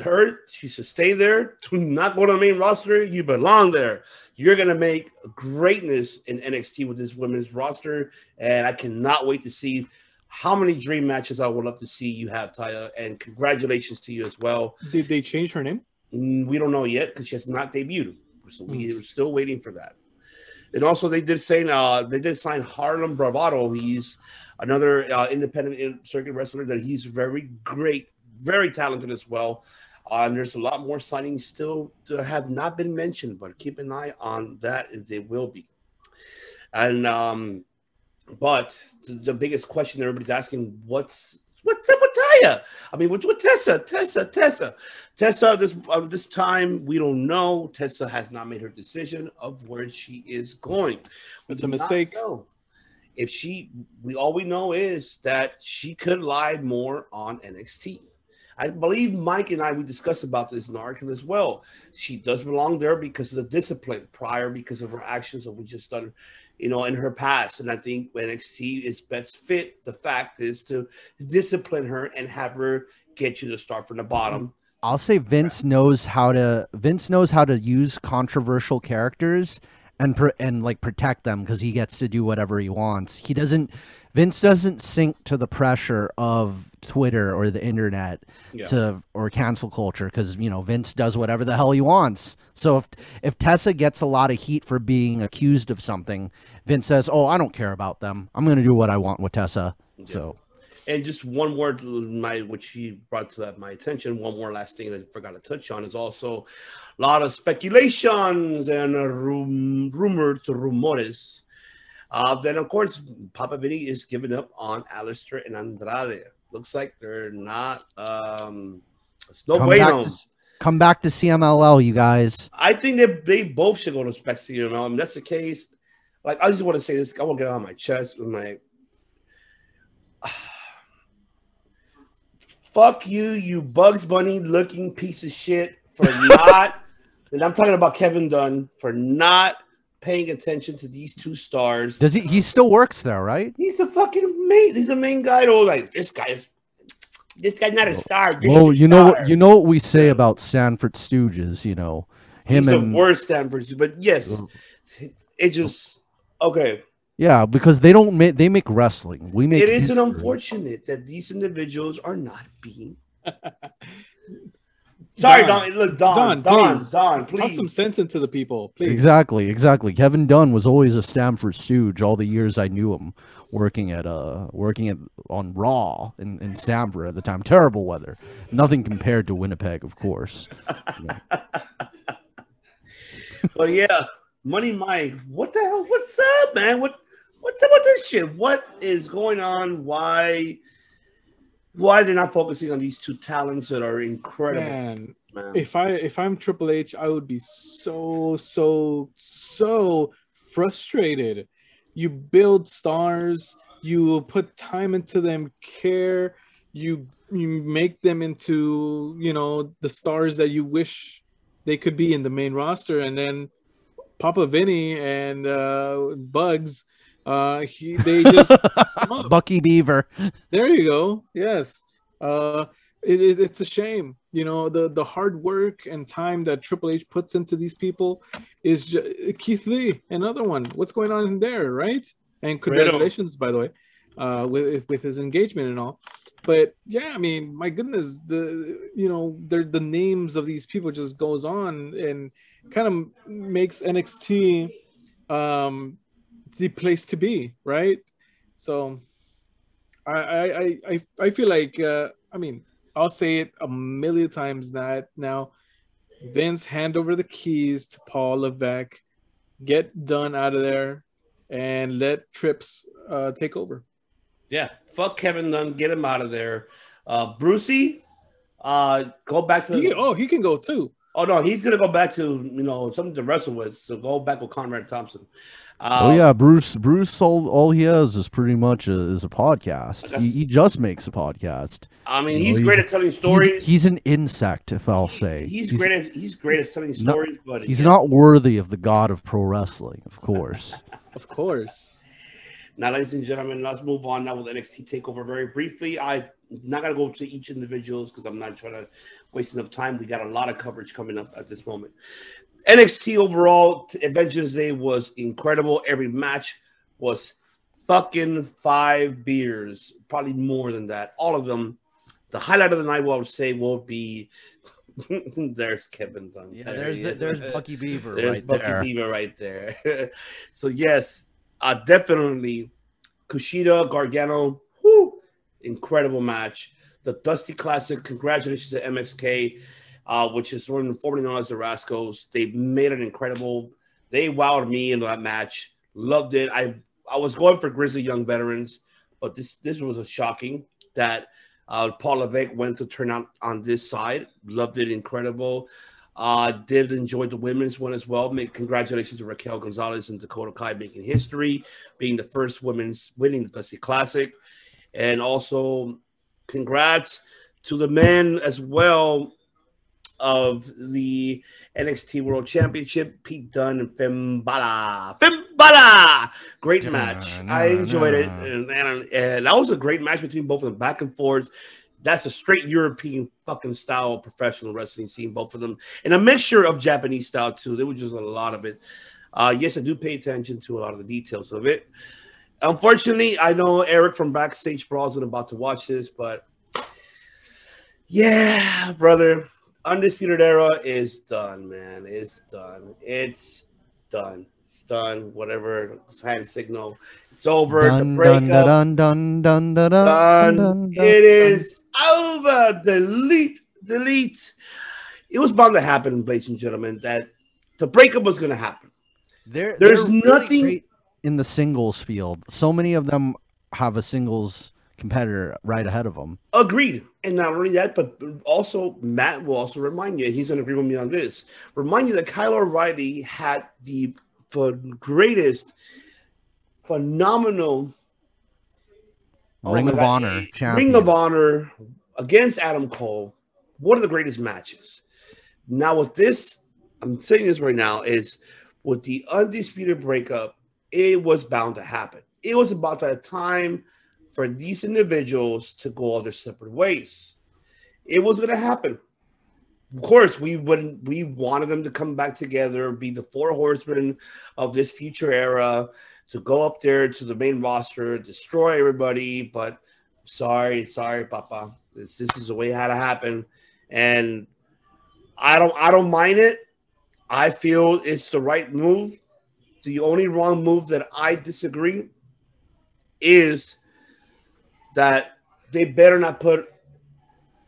her she should stay there. To not go to the main roster, you belong there. You're gonna make greatness in NXT with this women's roster, and I cannot wait to see how many dream matches I would love to see you have, Taya. And congratulations to you as well. Did they change her name? Mm, We don't know yet because she has not debuted, so we are still waiting for that. And also, they did say uh, they did sign Harlem Bravado. He's another uh, independent circuit wrestler that he's very great, very talented as well. Uh, and there's a lot more signings still to have not been mentioned, but keep an eye on that. They will be. And um, but the biggest question everybody's asking, what's what's up with Taya? I mean, what's with Tessa? Tessa, Tessa, Tessa. This uh, this time we don't know. Tessa has not made her decision of where she is going. We It's a mistake. If she, we all we know is that she could lie more on NXT. I believe Mike and I we discussed about this in the article as well. She does belong there because of the discipline prior, because of her actions that we just done, you know, in her past. And I think NXT is best fit. The fact is to discipline her and have her get you to start from the bottom. Mm-hmm. I'll say Vince knows how to Vince knows how to use controversial characters and pr- and like protect them because he gets to do whatever he wants. He doesn't Vince doesn't sink to the pressure of Twitter or the internet Yeah. to or cancel culture because you know Vince does whatever the hell he wants. So if if Tessa gets a lot of heat for being accused of something, Vince says, "Oh, I don't care about them. I'm going to do what I want with Tessa." So And just one word, my which he brought to that, my attention. One more last thing that I forgot to touch on is also a lot of speculations and uh, rum, rumors, rumores. Uh, then of course, Papa Vinny is giving up on Aleister and Andrade. Looks like they're not. Um, it's no come way. back to come back to CMLL, you guys. I think that they both should go to Spec CML. And that's the case. Like I just want to say this. I want to get it on my chest with my. Fuck you, you Bugs Bunny looking piece of shit for not. And I'm talking about Kevin Dunn for not paying attention to these two stars. Does he? He still works there, right? He's a fucking main. He's a main guy. Oh, like this guy is. This guy's not a star. This Well, you know star. you know what we say about Stamford Stooges. You know him He's and the worst Stamford, but yes, it just okay. yeah, because they don't make they make wrestling. We make It is an unfortunate that these individuals are not being. Sorry, Don. Look, Don, Don, Don, please. Don, Talk some sense into the people, please. Exactly, exactly. Kevin Dunn was always a Stamford Stooge all the years I knew him working at uh working at on Raw in, in Stamford at the time. Terrible weather. Nothing compared to Winnipeg, of course. But yeah, Money Mike, what the hell? What's up, man? What what's up with this shit? What is going on? Why? Why they're not focusing on these two talents that are incredible? Man, man. if I if I'm Triple H, I would be so so so frustrated. You build stars, you put time into them, care, you you make them into you know the stars that you wish they could be in the main roster, and then Papa Vinny and uh, Bugs, uh, he, they just Bucky Beaver. there you go. Yes. Uh, it, it- it's a shame. You know, the, the hard work and time that Triple H puts into these people is ju- Keith Lee, another one. What's going on in there, right? And congratulations, by the way, uh, with with his engagement and all. But yeah, I mean, my goodness, the you know, they're, the names of these people just goes on and kind of makes NXT um, the place to be, right? So I I I I, I feel like uh, I mean I'll say it a million times that now Vince hand over the keys to Paul Levesque, get done out of there, and let Trips uh, take over. Yeah, fuck Kevin Dunn, get him out of there. Uh, Brucey, uh, go back to. He can- oh, he can go too. Oh no, he's gonna go back to you know something to wrestle with. So go back with Conrad Thompson. oh Um, yeah, Bruce. Bruce. All, all he has is pretty much a, is a podcast. He, he just makes a podcast. I mean, You he's know, great at telling stories. He's, an insect, if I'll say. He's, great at he's great at telling not- stories, but he's yeah. not worthy of the god of pro wrestling, of course. Of course. Now, ladies and gentlemen, let's move on now with NXT Takeover very briefly. I'm not gonna go to each individuals because I'm not trying to waste enough time. We got a lot of coverage coming up at this moment. NXT overall, Vengeance Day was incredible. Every match was fucking five beers, probably more than that. All of them. The highlight of the night, what I would say, will be there's Kevin Dunn. Yeah, There there's the- there's Bucky Beaver There's right Bucky there. Beaver right there. so yes, uh, definitely Kushida Gargano. Whoo, incredible match. The Dusty Classic. Congratulations to MSK, uh, which is formerly known as the Rascals. They made it incredible. They wowed me in that match. Loved it. I I was going for Grizzly Young Veterans, but this this was a shocking that uh, Paul Levesque went to turn out on this side. Loved it. Incredible. Uh, did enjoy the women's one as well. Make congratulations to Raquel Gonzalez and Dakota Kai making history, being the first women's winning the Dusty Classic, and also congrats to the men as well of the NXT World Championship, Pete Dunne and. Finn Balor, great match. I enjoyed it, and, and, and that was a great match between both of them, back and forth. That's a straight European fucking style professional wrestling scene, both of them, and a mixture of Japanese style too. There was just a lot of it. Uh, yes, I do pay attention to a lot of the details of it. Unfortunately, I know Eric from Backstage Brawls is about to watch this, but yeah, brother, Undisputed Era is done, man. It's done. It's done. It's done. Whatever hand signal. It's over. the Dun, breakup. dun, dun, dun, dun, dun, dun, dun, dun, It is over. Delete. Delete. It was bound to happen, ladies and gentlemen, that the breakup was going to happen. There, There's they're really nothing- great in the singles field. So many of them have a singles competitor right ahead of them. Agreed. And not only that, but also Matt will also remind you, he's going to agree with me on this. Remind you that Kyle O'Reilly had the greatest, phenomenal oh Ring my of God, Honor Ring champion. of Honor against Adam Cole. One of the greatest matches. Now, with this, I'm saying this right now, is with the undisputed breakup, it was bound to happen. It was about that time for these individuals to go all their separate ways. It was going to happen. Of course, we wouldn't. We wanted them to come back together, be the four horsemen of this future era, to go up there to the main roster, destroy everybody. But sorry, sorry, Papa. This, this is the way it had to happen, and I don't. I don't mind it. I feel it's the right move. The only wrong move that I disagree is that they better not put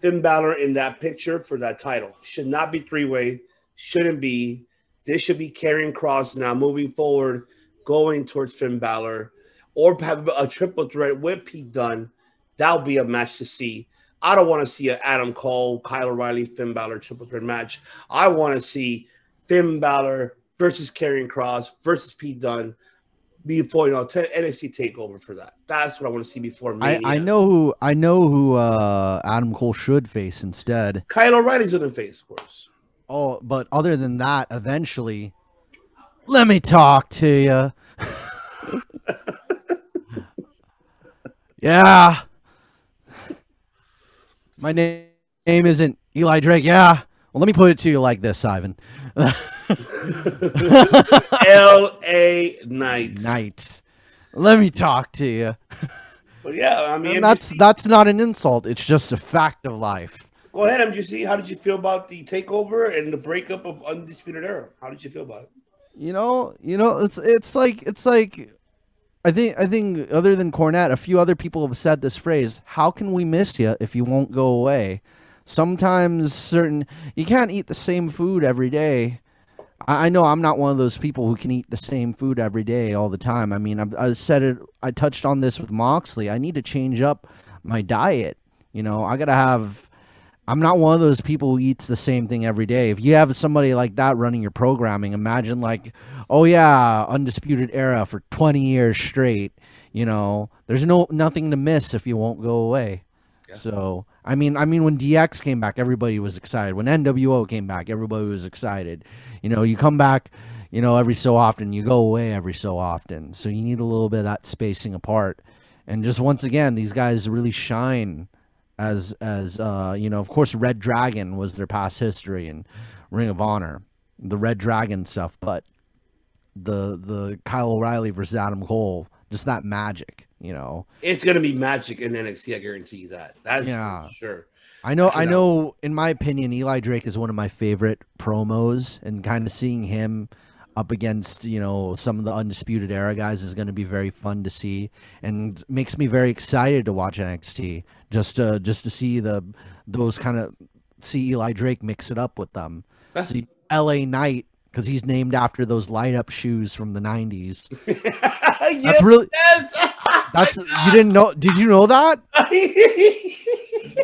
Finn Balor in that picture for that title. Should not be three way. Shouldn't be. This should be Karrion Kross now moving forward, going towards Finn Balor, or have a triple threat with Pete Dunne. That'll be a match to see. I don't want to see an Adam Cole, Kyle O'Reilly, Finn Balor triple threat match. I want to see Finn Balor versus Karrion Kross versus Pete Dunne before you know t- NXT takeover for that. That's what I want to see before I, I know who I know who uh, Adam Cole should face instead. Kyle O'Reilly's gonna face, of course. Oh, but other than that, eventually, let me talk to you. yeah, my name name isn't Eli Drake. Yeah, well, let me put it to you like this, Ivan. L.A. Knight. Knight, let me talk to you. But yeah, I mean, And that's that's not an insult. It's just a fact of life. go ahead, MGC. How did you feel about the takeover and the breakup of Undisputed Era? How did you feel about it? You know, you know, it's it's like it's like I think I think other than Cornette, a few other people have said this phrase, how can we miss you if you won't go away? Sometimes certain you can't eat the same food every day. I know I'm not one of those people who can eat the same food every day all the time. I mean, I said it. I touched on this with Moxley. I need to change up my diet. You know, I gotta have. I'm not one of those people who eats the same thing every day. If you have somebody like that running your programming, imagine like, oh yeah, undisputed era for 20 years straight. You know, there's no nothing to miss if you won't go away. So I mean, I mean, when DX came back, everybody was excited. When NWO came back, everybody was excited. You know, you come back, you know, every so often, you go away every so often. So you need a little bit of that spacing apart. And just once again, these guys really shine as as uh, you know. Of course, Red Dragon was their past history and Ring of Honor, the Red Dragon stuff, but the the Kyle O'Reilly versus Adam Cole, just that magic, you know. It's gonna be magic in NXT. I guarantee you that. That's Yeah. sure. I know. I know. In my opinion, Eli Drake is one of my favorite promos, and kind of seeing him up against you know some of the undisputed era guys is going to be very fun to see, and makes me very excited to watch NXT. Just to just to see the those kind of see Eli Drake mix it up with them. That's- see L.A. Knight because he's named after those light up shoes from the '90s. Yes, That's really yes. that's you didn't know? Did you know that?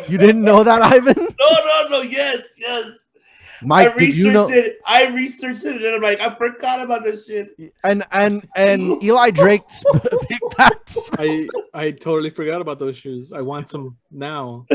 You didn't know that, Ivan? no, no, no. Yes, yes. Mike, I did researched you know? it. I researched it, and I'm like, I forgot about this shit. And and and Eli Drake picked that. I I totally forgot about those shoes. I want some now.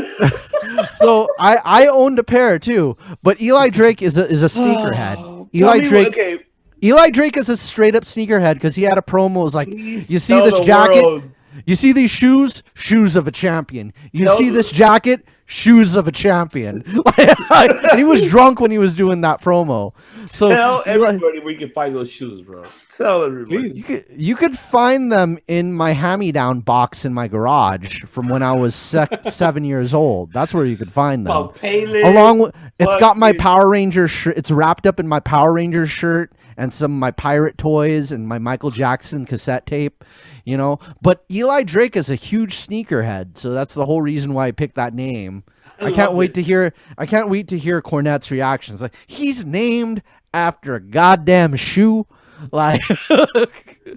So I I owned a pair too, but Eli Drake is a is a sneakerhead. Eli me what- Drake. okay, Eli Drake is a straight up sneakerhead because he had a promo. Was like, please you see this jacket, world. you see these shoes, shoes of a champion. You Tell see this jacket, shoes of a champion. he was drunk when he was doing that promo. So Tell everybody where you can find those shoes, bro. Tell everybody. You could you could find them in my hand-me-down box in my garage from when I was sec- seven years old. That's where you could find them. About Palin, Along with it's got my Power Ranger shirt. It's wrapped up in my Power Ranger shirt and some of my pirate toys and my Michael Jackson cassette tape. You know, but Eli Drake is a huge sneakerhead, so that's the whole reason why I picked that name. I, I can't wait it. to hear. I can't wait to hear Cornette's reactions. Like he's named after a goddamn shoe. Like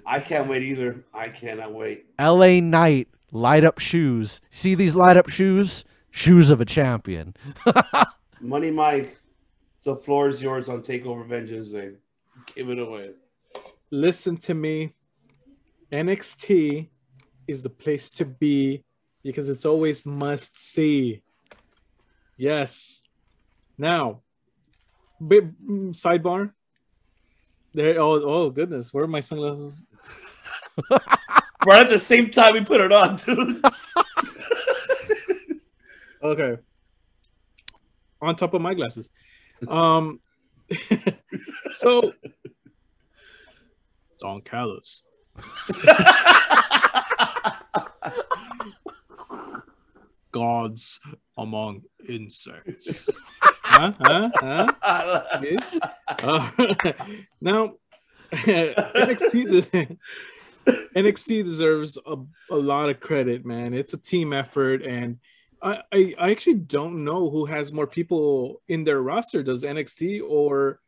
I can't wait either. I cannot wait. L.A. Knight light up shoes. See these light up shoes? Shoes of a champion. Money Mike, the floor is yours on Takeover Vengeance Day. Give it away. Listen to me. NXT is the place to be because it's always must see. Yes. Now, bit mm, sidebar. There. Oh, oh goodness, where are my sunglasses? Right at the same time we put it on, dude. Okay. On top of my glasses. Um. so, Don Callis. Gods among insects. Huh? Huh? Huh? Uh, now, NXT, de- NXT deserves a, a lot of credit, man. It's a team effort, and I, I, I actually don't know who has more people in their roster. Does NXT or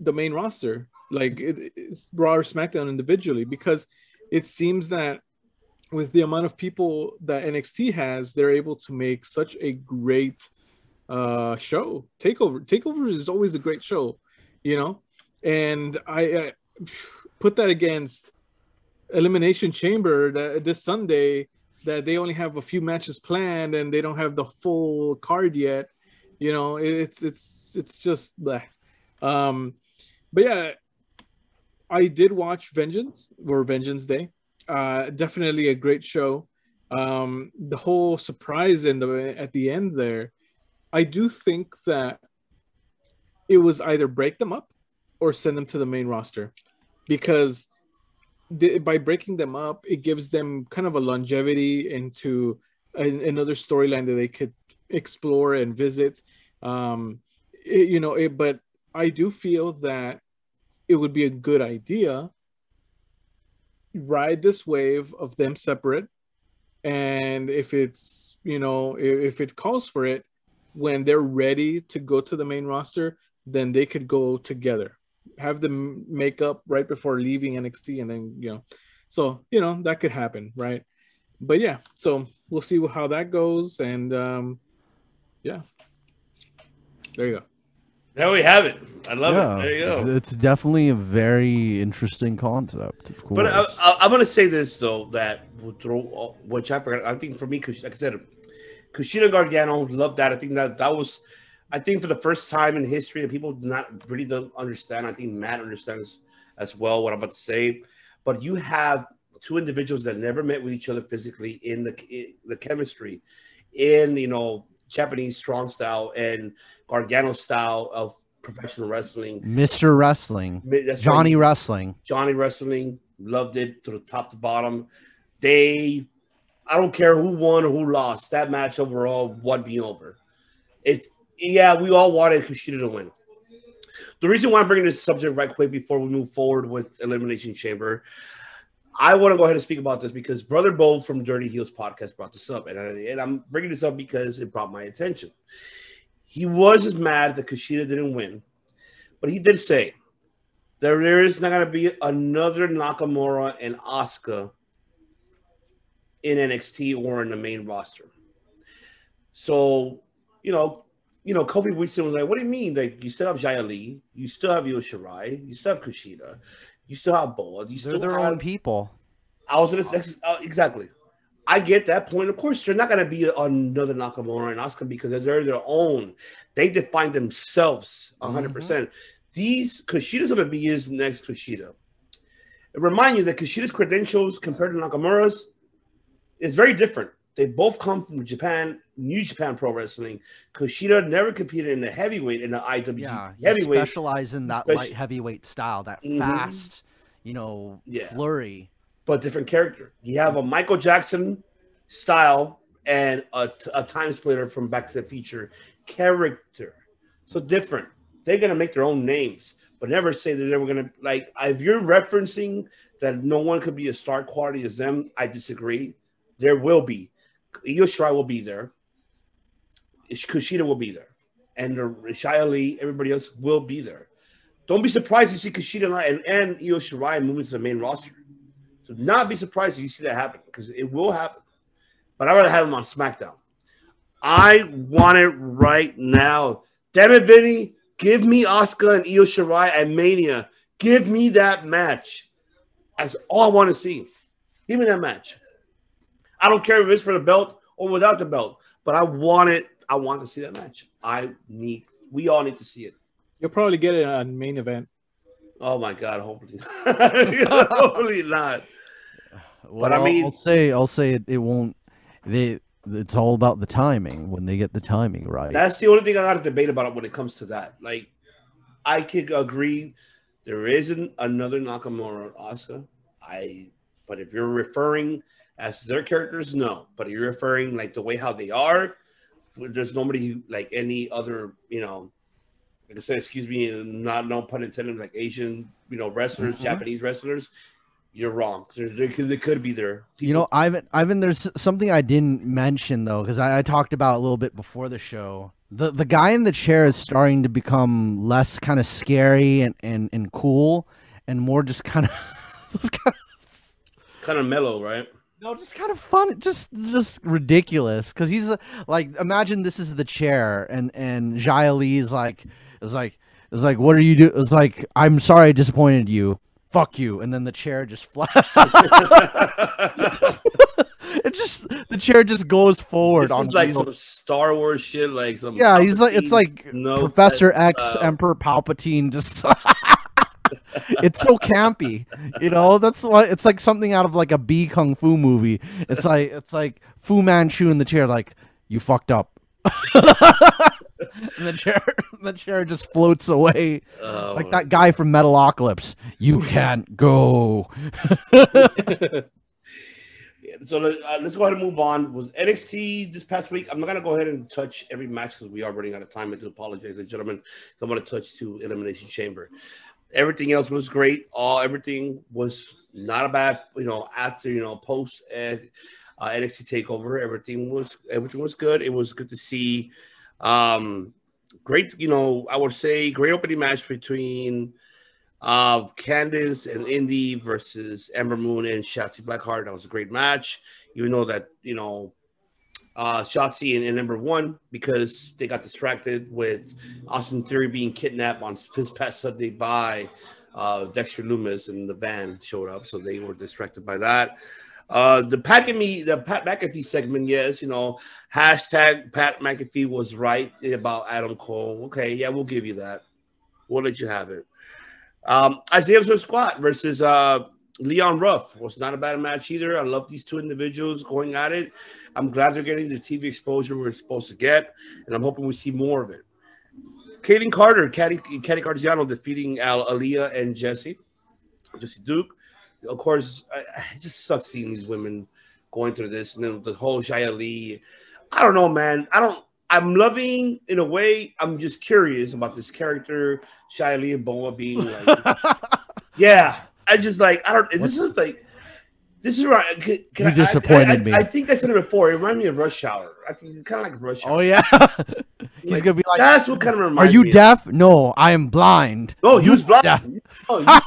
the main roster? Like it, it's Raw or SmackDown individually? Because it seems that with the amount of people that NXT has, they're able to make such a great uh show. Takeover Takeover is always a great show, you know. And I, I put that against Elimination Chamber that this Sunday that they only have a few matches planned and they don't have the full card yet. You know, it's it's it's just bleh. Um, but yeah, I did watch Vengeance or Vengeance Day. Uh, definitely a great show. Um, the whole surprise in the at the end there, I do think that it was either break them up or send them to the main roster, because the, by breaking them up, it gives them kind of a longevity into an, another storyline that they could explore and visit. Um, it- you know, it, but I do feel that it would be a good idea ride this wave of them separate and if it's you know if, if it calls for it when they're ready to go to the main roster then they could go together have them make up right before leaving nxt and then you know so you know that could happen right but yeah so we'll see how that goes and um yeah there you go There we have it. I love yeah, it. There you go. It's, it's definitely a very interesting concept, of course. But I, I, I'm gonna say this though that which I forgot. I think for me, cause like I said, Kushida Gargano loved that. I think that that was, I think for the first time in history that people not really don't understand. I think Matt understands as well what I'm about to say. But you have two individuals that never met with each other physically in the in the chemistry, in you know Japanese strong style and Gargano style of professional wrestling. Mr. Wrestling, That's Johnny right. Wrestling. Johnny Wrestling loved it to the top to bottom. They, I don't care who won or who lost. That match overall won me over. It's yeah, we all wanted Kushida to win. The reason why I'm bringing this subject right quick before we move forward with Elimination Chamber, I want to go ahead and speak about this because Brother Bo from Dirty Heels podcast brought this up, and, I, and I'm bringing this up because it brought my attention. He was as mad that Kushida didn't win, but he did say there, there is not going to be another Nakamura and Asuka in NXT or in the main roster. So, you know, you know, Kofi Winston was like, "What do you mean? Like, you still have Xia Li, you still have Io Shirai, you still have Kushida, you still have Boa, you They're still their have own people. I was gonna say uh, exactly. I get that point. Of course, they're not gonna be another Nakamura and Asuka because they're their own. They define themselves 100. percent These Kushida's are gonna be his next Kushida. And remind you that Kushida's credentials compared to Nakamura's is very different. They both come from Japan, New Japan Pro Wrestling. Kushida never competed in the heavyweight in the IWGP Yeah, heavyweight. specialize in that light heavyweight style, that Mhm. fast, you know, Yeah. flurry. but different character. You have a Michael Jackson style and a, a time splitter from Back to the Future character. So different. They're gonna make their own names, but never say that they were gonna like. If you're referencing that no one could be a star quality as them, I disagree. There will be. Io Shirai will be there. Kushida will be there, and Xia Li, everybody else will be there. Don't be surprised to see Kushida and, and Io Shirai moving to the main roster. So not be surprised if you see that happen because it will happen. But I'd rather have him on SmackDown. I want it right now. Damn it, Vinny. Give me Asuka and Io Shirai at Mania. Give me that match. That's all I want to see. Give me that match. I don't care if it's for the belt or without the belt, but I want it. I want to see that match. I need. We all need to see it. You'll probably get it on main event. Oh my god! Hopefully, hopefully not. Well, I I'll- I'll say, I'll say it, it won't. They, it's all about the timing when they get the timing right. That's the only thing I got to debate about it when it comes to that. Like, I could agree there isn't another Nakamura or Asuka. I, but if you're referring as their characters, no. But you're referring like the way how they are, there's nobody who- like any other, you know, like I said, excuse me, not no pun intended, like Asian, you know, wrestlers, Mhm. Japanese wrestlers. You're wrong because they, could- be there. You know, Ivan, Ivan, there's something I didn't mention though, because I, I talked about a little bit before the show. The the guy in the chair is starting to become less kind of scary and, and, and cool, and more just kind of kind of mellow, right? No, just kind of fun, just just ridiculous. Because he's like, imagine this is the chair, and and Jia is like, is like, is like, what are you do? It's like, I'm sorry, I disappointed you. Fuck you, and then the chair just flies. it just the chair just goes forward This on is like some Star Wars shit, like some. Yeah, he's like it's like no Professor X, uh, Emperor Palpatine. Just it's so campy, you know. That's why it's like something out of like a B kung fu movie. It's like it's like Fu Manchu in the chair, like you fucked up. and the chair, the chair just floats away, Oh, like that guy from Metalocalypse. You can't go. So uh, let's go ahead and move on. Was NXT this past week? I'm not gonna go ahead and touch every match because we are running out of time. I do apologize, and gentlemen. I'm gonna touch to Elimination Chamber. Everything else was great. All everything was not a bad. You know, after you know post uh, uh, NXT Takeover, everything was everything was good. It was good to see. Um, great. You know, I would say great opening match between uh, Candice and Indy versus Ember Moon and Shotzi Blackheart. That was a great match. Even though that you know, uh, Shotzi Ember won because they got distracted with Austin Theory being kidnapped on this past Sunday by uh, Dexter Lumis, and the van showed up, so they were distracted by that. Uh, the Pat McAfee, the Pat McAfee segment, yes, you know, hashtag Pat McAfee was right about Adam Cole. Okay, yeah, we'll give you that. We'll let you have it. Um, Isaiah Squad versus uh, Leon Ruff was not a bad match either. I love these two individuals going at it. I'm glad they're getting the TV exposure we're supposed to get, and I'm hoping we see more of it. Kayden Carter, Caddy, Caddy Cardiano defeating Al, Aaliyah and Jesse, Jesse Duke. Of course, I, I it just sucks seeing these women going through this, and then the whole Xia Li. I don't know, man. I don't. I'm loving in a way. I'm just curious about this character, Shia LaBeouf being like, yeah. I just like I don't. Is this is like this is right? Can, can You I- disappointed I, I, me. I think I said it before. It reminded me of Rush Hour. I think it's kind of like Rush oh, Hour. Oh yeah. He's Like, gonna be like, that's what kind of Are reminds you me of- deaf? No, I am blind. No, you was blind. Yeah. No, you,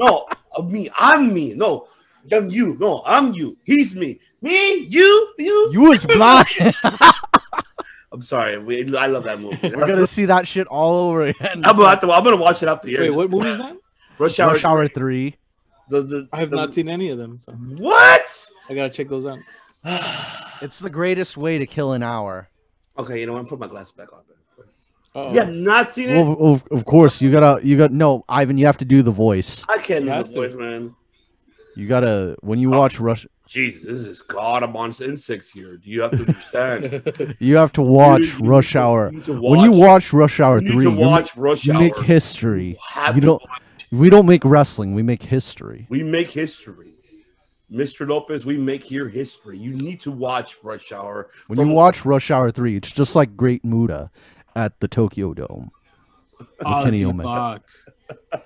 no, me. I'm me. No, I'm you. No, I'm you. He's me. Me, you, you. You was blind. I'm sorry. We, I love that movie. We're gonna see that shit all over again. I'm, about to, I'm gonna watch it after the Wait, what movie is that? Rush Hour. Rush Hour Three. The, the, I have the- not seen any of them, so What? I gotta check those out. It's the greatest way to kill an hour. Okay, you know what? I'm put my glasses back on. Uh-oh. You have not seen it? Well, of, of course, you gotta, you got no, Ivan. You have to do the voice. I can't He do has the to. voice, man. You gotta when Oh. you watch Rush, Jesus, this is God amongst insects here. Do You have to understand. you have to watch you need Rush to- Hour. you need to when you watch- watch Rush Hour you need Three, to you're watch Rush you make history. You have You to don't. We don't make wrestling. We make history. we make history. Mr. Lopez, we make here history. You need to watch Rush Hour. When you watch Rush Hour Three, it's just like Great Muta at the Tokyo Dome. With Ah, Kenny the Omega.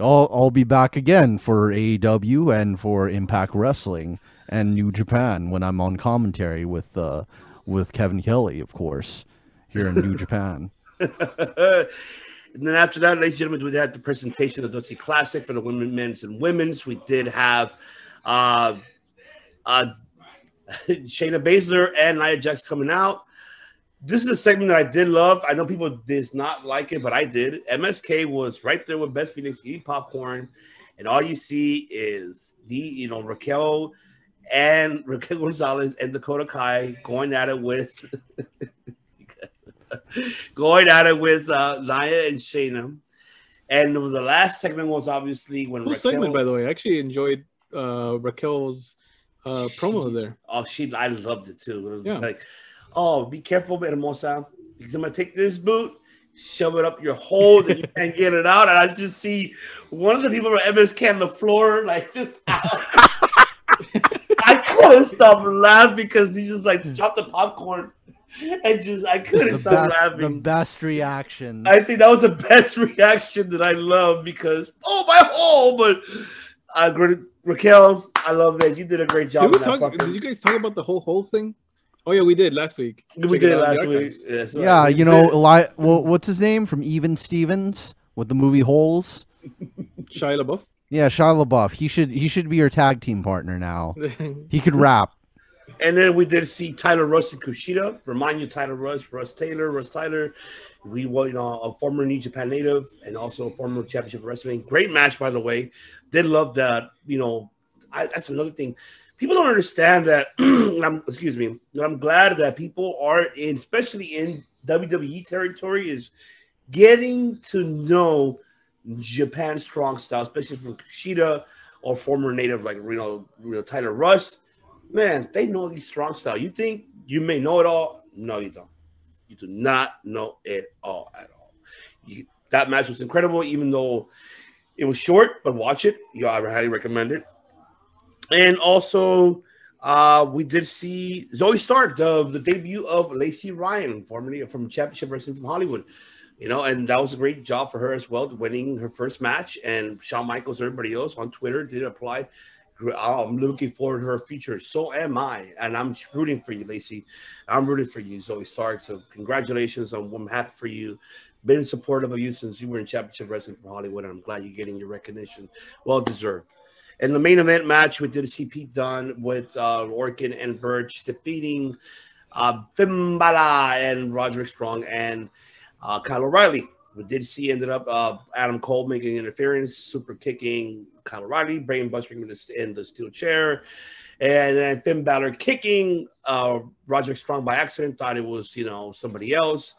I'll I'll be back again for AEW and for Impact Wrestling and New Japan when I'm on commentary with uh with Kevin Kelly, of course, here in New Japan. and then after that, ladies and gentlemen, we had the presentation of the Dusty Classic for the women, men's, and women's. We did have uh, uh, Shayna Baszler and Nia Jax coming out. This is a segment that I did love. I know people did not like it, but I did. MSK was right there with Beth Phoenix eating popcorn, and all you see is the you know Raquel and Raquel Gonzalez and Dakota Kai going at it with going at it with uh, Nia and Shayna. And the last segment was obviously when Cool Raquel, segment, by the way. I actually enjoyed uh, Raquel's uh, promo there. Oh, she I loved it too. It was Yeah. like, oh, be careful, Hermosa, because I'm gonna take this boot, shove it up your hole, that you can't get it out. And I just see one of the people from MSK on the floor, like just I couldn't stop laughing because he just like chopped the popcorn and just I couldn't The stop best, laughing. the best reaction. I think that was the best reaction that I love because oh my hole, but uh, Gra- Raquel, I love that you did a great job. Did, that talk, did you guys talk about the whole whole thing? Oh yeah, we did last week. We Check did out last week. Yeah, so yeah, you know, Eli, well, what's his name from Even Stevens with the movie Holes? Shia LaBeouf. Yeah, Shia LaBeouf. He should he should be your tag team partner now. He could rap. And then we did see Tyler Rust and Kushida. Remind you, Tyler Rust, Russ Taylor, Russ Tyler. We were, you know, a former New Japan native and also a former championship wrestling. Great match, by the way. Did love that. You know, I, that's another thing. People don't understand that. I'm, excuse me. I'm glad that people are in, especially in WWE territory, is getting to know Japan strong style, especially from Kushida or former native like you know, you know Tyler Rust man, they know these strong style. You think you may know it all? No, you don't. You do not know it all at all. You, that match was incredible, even though it was short. But watch it. You I highly recommend it. And also, uh, we did see Zoey Stark, the, the debut of Lacey Ryan, formerly from Championship Wrestling from Hollywood. You know, and that was a great job for her as well, winning her first match. And Shawn Michaels, everybody else on Twitter did apply I'm looking forward to her future. So am I, and I'm rooting for you, Lacey. I'm rooting for you, Zoey Stark. So congratulations! I'm, I'm happy for you. Been supportive of you since you were in Championship Wrestling from Hollywood, I'm glad you're getting your recognition. Well deserved. In the main event match, we did see Pete Dunne with uh, Orkin and Burch defeating uh, Finn Balor and Roderick Strong and uh, Kyle O'Reilly. We did see ended up uh, Adam Cole making interference, super kicking Kyle O'Reilly, brain busting in the, in the steel chair, and then Finn Balor kicking uh, Roderick Strong by accident. Thought it was you know somebody else.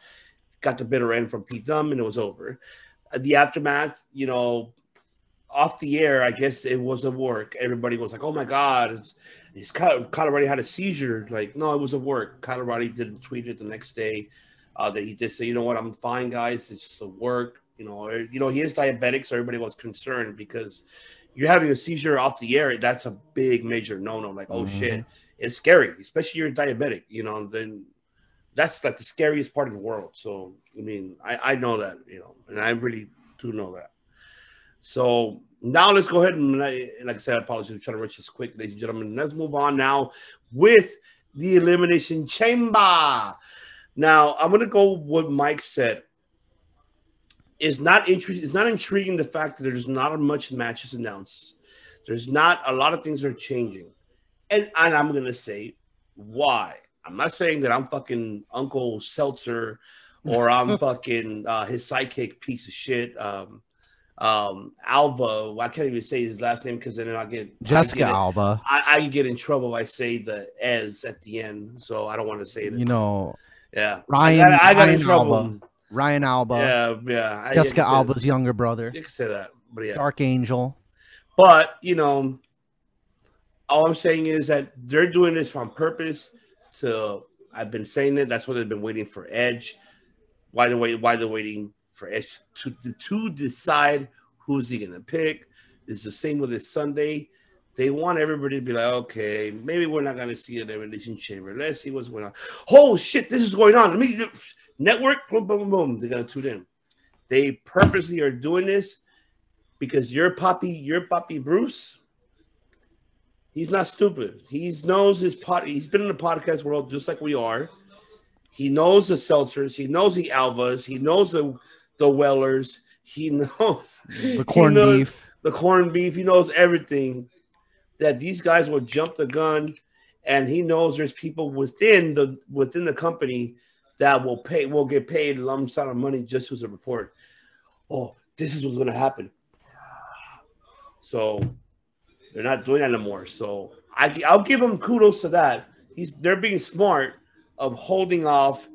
Got the bitter end from Pete Dunne, and it was over. Uh, the aftermath, you know, off the air, I guess it was a work. Everybody was like, "Oh my god, it's, it's Kyle, Kyle O'Reilly had a seizure." Like, no, it was a work. Kyle O'Reilly didn't tweet it the next day uh, that he did say, you know what, I'm fine, guys. It's just a work. You know, or, you know, he is diabetic, so everybody was concerned because you're having a seizure off the air. That's a big, major no-no. Like, oh Mhm. shit, it's scary, especially you're diabetic. You know, then that's like the scariest part of the world. So I mean, I, I know that, you know, and I really do know that. So now let's go ahead and like I said, I apologize for trying to rush this quick, ladies and gentlemen. Let's move on now with the elimination chamber. Now I'm gonna go what Mike said. It's not interesting. It's not intriguing the fact that there's not much matches announced. There's not a lot of things are changing, and and I'm gonna say why. I'm not saying that I'm fucking Uncle Seltzer or I'm fucking uh, his sidekick piece of shit. Um, um, Alva, I can't even say his last name because then I get Jessica I get, Alba. I, I get in trouble. I say the "as" at the end, so I don't want to say it. You know, yeah, Ryan. I got, I got Ryan in trouble. Alba. Ryan Alba. Yeah, yeah. Jessica you Alba's that. younger brother. You can say that, but yeah. Dark Angel. But you know, all I'm saying is that they're doing this on purpose. So I've been saying it. That's what they've been waiting for Edge. Why the wait? Why they're waiting for Edge to to decide who's he gonna pick? It's the same with this Sunday. They want everybody to be like, okay, maybe we're not gonna see an elimination chamber. Let's see what's going on. Oh shit, this is going on. Let me network. Boom, boom, boom, boom. They're gonna tune in. They purposely are doing this because your poppy, your poppy Bruce, he's not stupid. He knows his pod. He's been in the podcast world just like we are. He knows the seltzers. He knows the Alvas. He knows the the Wellers. He knows The corned knows beef. The corned beef. He knows everything. That these guys will jump the gun, and he knows there's people within the within the company that will pay will get paid a lump sum of money just as a report. Oh, this is what's going to happen. So they're not doing that anymore. So I, I'll give them kudos to that. He's they're being smart of holding off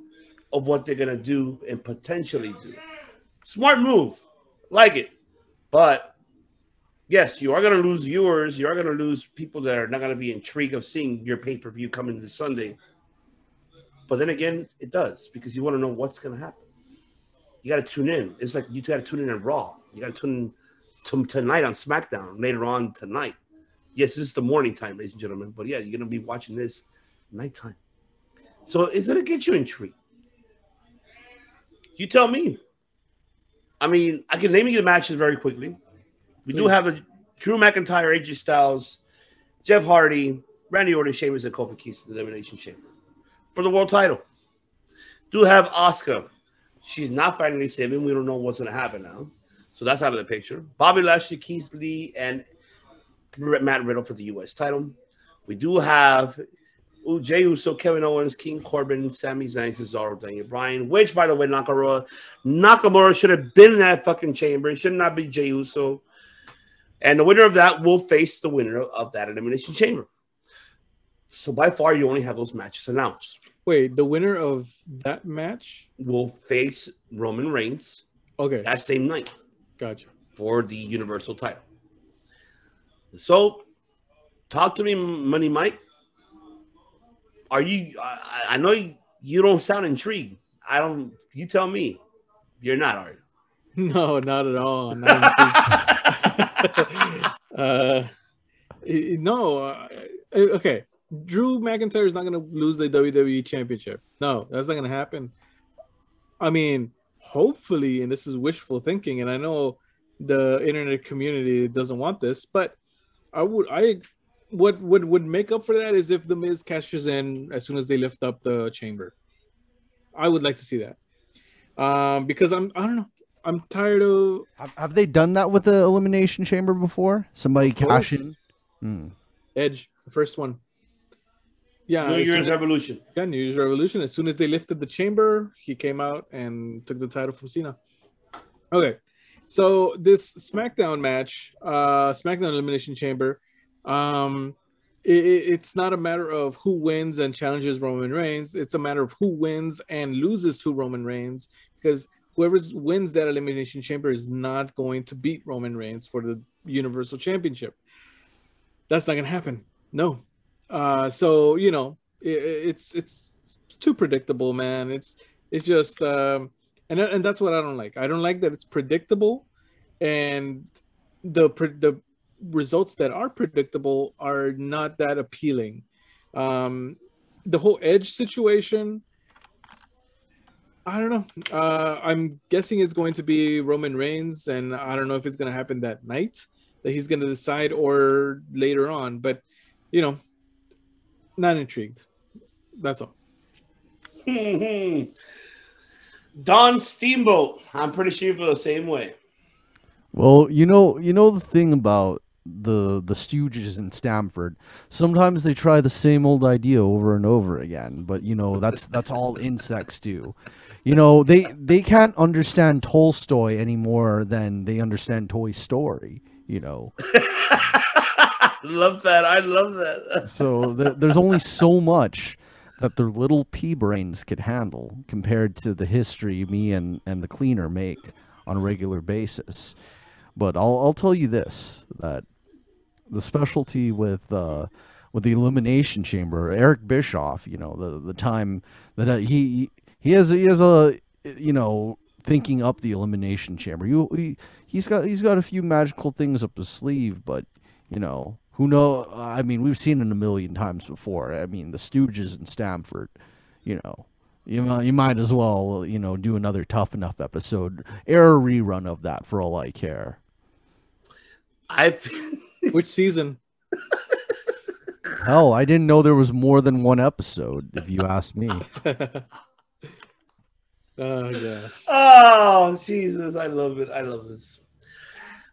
of what they're gonna do and potentially do. Smart move, like it. But yes, you are gonna lose viewers. You are gonna lose people that are not gonna be intrigued of seeing your pay per view coming this Sunday. But then again, it does because you want to know what's gonna happen. You got to tune in. It's like you got to tune in at Raw. You got to tune in to, tonight on SmackDown later on tonight. Yes, this is the morning time, ladies and gentlemen. But yeah, you're gonna be watching this nighttime. So is it gonna get you intrigued? You tell me. I mean, I can name you the matches very quickly. We do have a Drew McIntyre, AJ Styles, Jeff Hardy, Randy Orton, Sheamus, and Kofi Keys to the Elimination Chamber for the world title. Do have Asuka. She's not fighting Lacey Evans. We don't know what's going to happen now. So that's out of the picture. Bobby Lashley, Keith Lee, and Matt Riddle for the U.S. title. We do have Jey Uso, Kevin Owens, King Corbin, Sami Zayn, Cesaro, Daniel Bryan. Which, by the way, Nakamura, Nakamura should have been in that fucking chamber. It should not be Jey Uso. And the winner of that will face the winner of that elimination chamber. So by far, you only have those matches announced. Wait, the winner of that match will face Roman Reigns. Okay. That same night. Gotcha. For the Universal title. So, talk to me, Money Mike. Are you? I, I know you, you don't sound intrigued. I don't. You tell me. You're not, are you? No, not at all. Not uh, no. Uh, okay. Drew McIntyre is not going to lose the WWE Championship. No, that's not going to happen. I mean, hopefully, and this is wishful thinking, and I know the internet community doesn't want this, but I would, I, what would would make up for that is if the Miz cashes in as soon as they lift up the chamber. I would like to see that, um, because I'm, I don't know, I'm tired of. Have, have they done that with the elimination chamber before? Somebody cash in. Hmm. Edge, the first one. Yeah, New Year's Revolution. Yeah, New Year's Revolution. As soon as they lifted the chamber, he came out and took the title from Cena. Okay, so this SmackDown match, uh, SmackDown Elimination Chamber, um, i i- it's not a matter of who wins and challenges Roman Reigns. It's a matter of who wins and loses to Roman Reigns because whoever wins that Elimination Chamber is not going to beat Roman Reigns for the Universal Championship. That's not gonna happen. No. Uh, so you know, i i- it's it's too predictable, man. It's it's just um, and and that's what I don't like. I don't like that it's predictable, and the the results that are predictable are not that appealing. Um, the whole edge situation, I don't know. Uh, I'm guessing it's going to be Roman Reigns, and I don't know if it's going to happen that night that he's going to decide or later on. But you know, not intrigued. That's all. Don Steamboat. I'm pretty sure you feel the same way. Well, you know, you know the thing about the the Stooges in Stamford. Sometimes they try the same old idea over and over again, but you know that's that's all insects do. You know they they can't understand Tolstoy any more than they understand Toy Story. You know, love that. I love that. so th- there's only so much that their little pea brains could handle compared to the history me and and the cleaner make on a regular basis. But I'll I'll tell you this that the specialty with uh, with the elimination chamber, Eric Bischoff, you know, the the time that he he has he has a you know thinking up the elimination chamber. You he, he's got he's got a few magical things up his sleeve, but you know who know? I mean, we've seen it a million times before. I mean, the Stooges in Stamford, you know. You might, you might as well, you know, do another tough enough episode, air a rerun of that for all I care. I've Which season? Hell, I didn't know there was more than one episode. If you ask me, Oh gosh. Oh Jesus, I love it. I love this.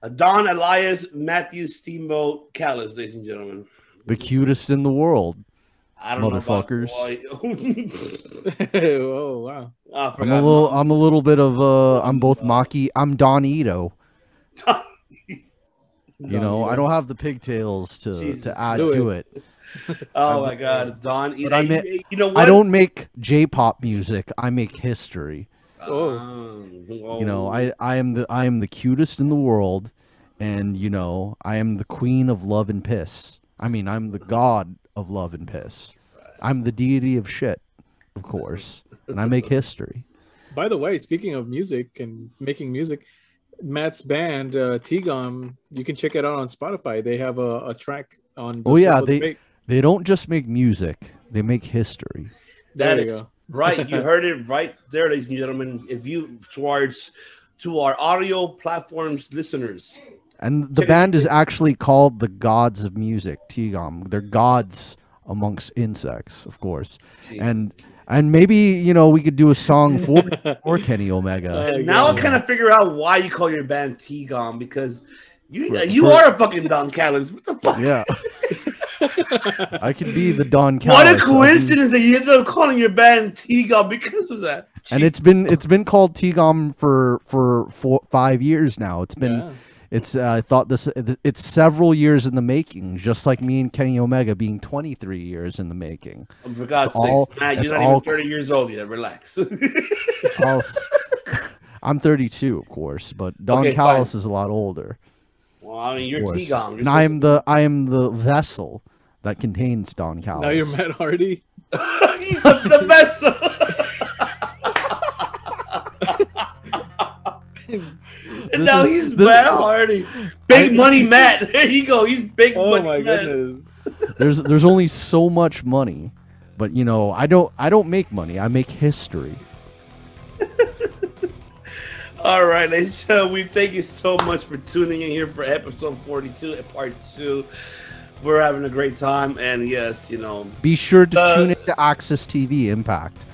Don Elias Matthew Steamboat Callis, ladies and gentlemen. the cutest in the world, I don't motherfuckers. know about oh wow. Oh, I I'm a little, I'm a little bit of, uh, I'm both Maki. I'm Don Ito. You know, I don't have the pigtails to Jesus, to add do to it. oh my God, Don. But I you, you know what? I don't make J-pop music. I make history. Oh. Um, You know, I I am the I am the cutest in the world, and you know, I am the queen of love and piss. I mean, I'm the god of love and piss. I'm the deity of shit, of course, and I make history. By the way, speaking of music and making music, Matt's band uh, Tigam, you can check it out on Spotify. They have a, a track on. the Oh yeah, they Debate. they don't just make music; they make history. That There you go. Right. You heard it right there, ladies and gentlemen. If you towards to our audio platforms listeners, And the band is actually called the Gods of Music, Tigam. They're gods amongst insects, of course. And and maybe you know we could do a song for for Kenny Omega. Uh, now I yeah. kind of figure out why you call your band T-Gom because you For- you for- are a fucking Don Callis. What the fuck? Yeah, I could be the Don. Callis. What a Callis. I'll be- coincidence that you ended up calling your band T-Gom because of that. And it's been it's been called Tigam for for four, five years now. It's been Yeah. it's uh, I thought this it's several years in the making, just like me and Kenny Omega being 23 years in the making. For God's all- sake, Matt, you're not all- even 30 years old yet. Relax. I'll s- I'm 32, of course, but Don Okay, Callis fine. is a lot older. well, I mean, you're. T-Gom. And I am the I am the vessel that contains Don Callis. Now you're Matt Hardy. He's the, the best. and This now is- he's this- Matt Hardy. Big I- money Matt. There you go. He's big Oh money my Matt. goodness. There's there's only so much money, but you know I don't I don't make money. I make history. All right, ladies and gentlemen, we thank you so much for tuning in here for episode 42 and part two. We're having a great time, and yes, you know, Be sure to Uh, tune into AXS TV Impact.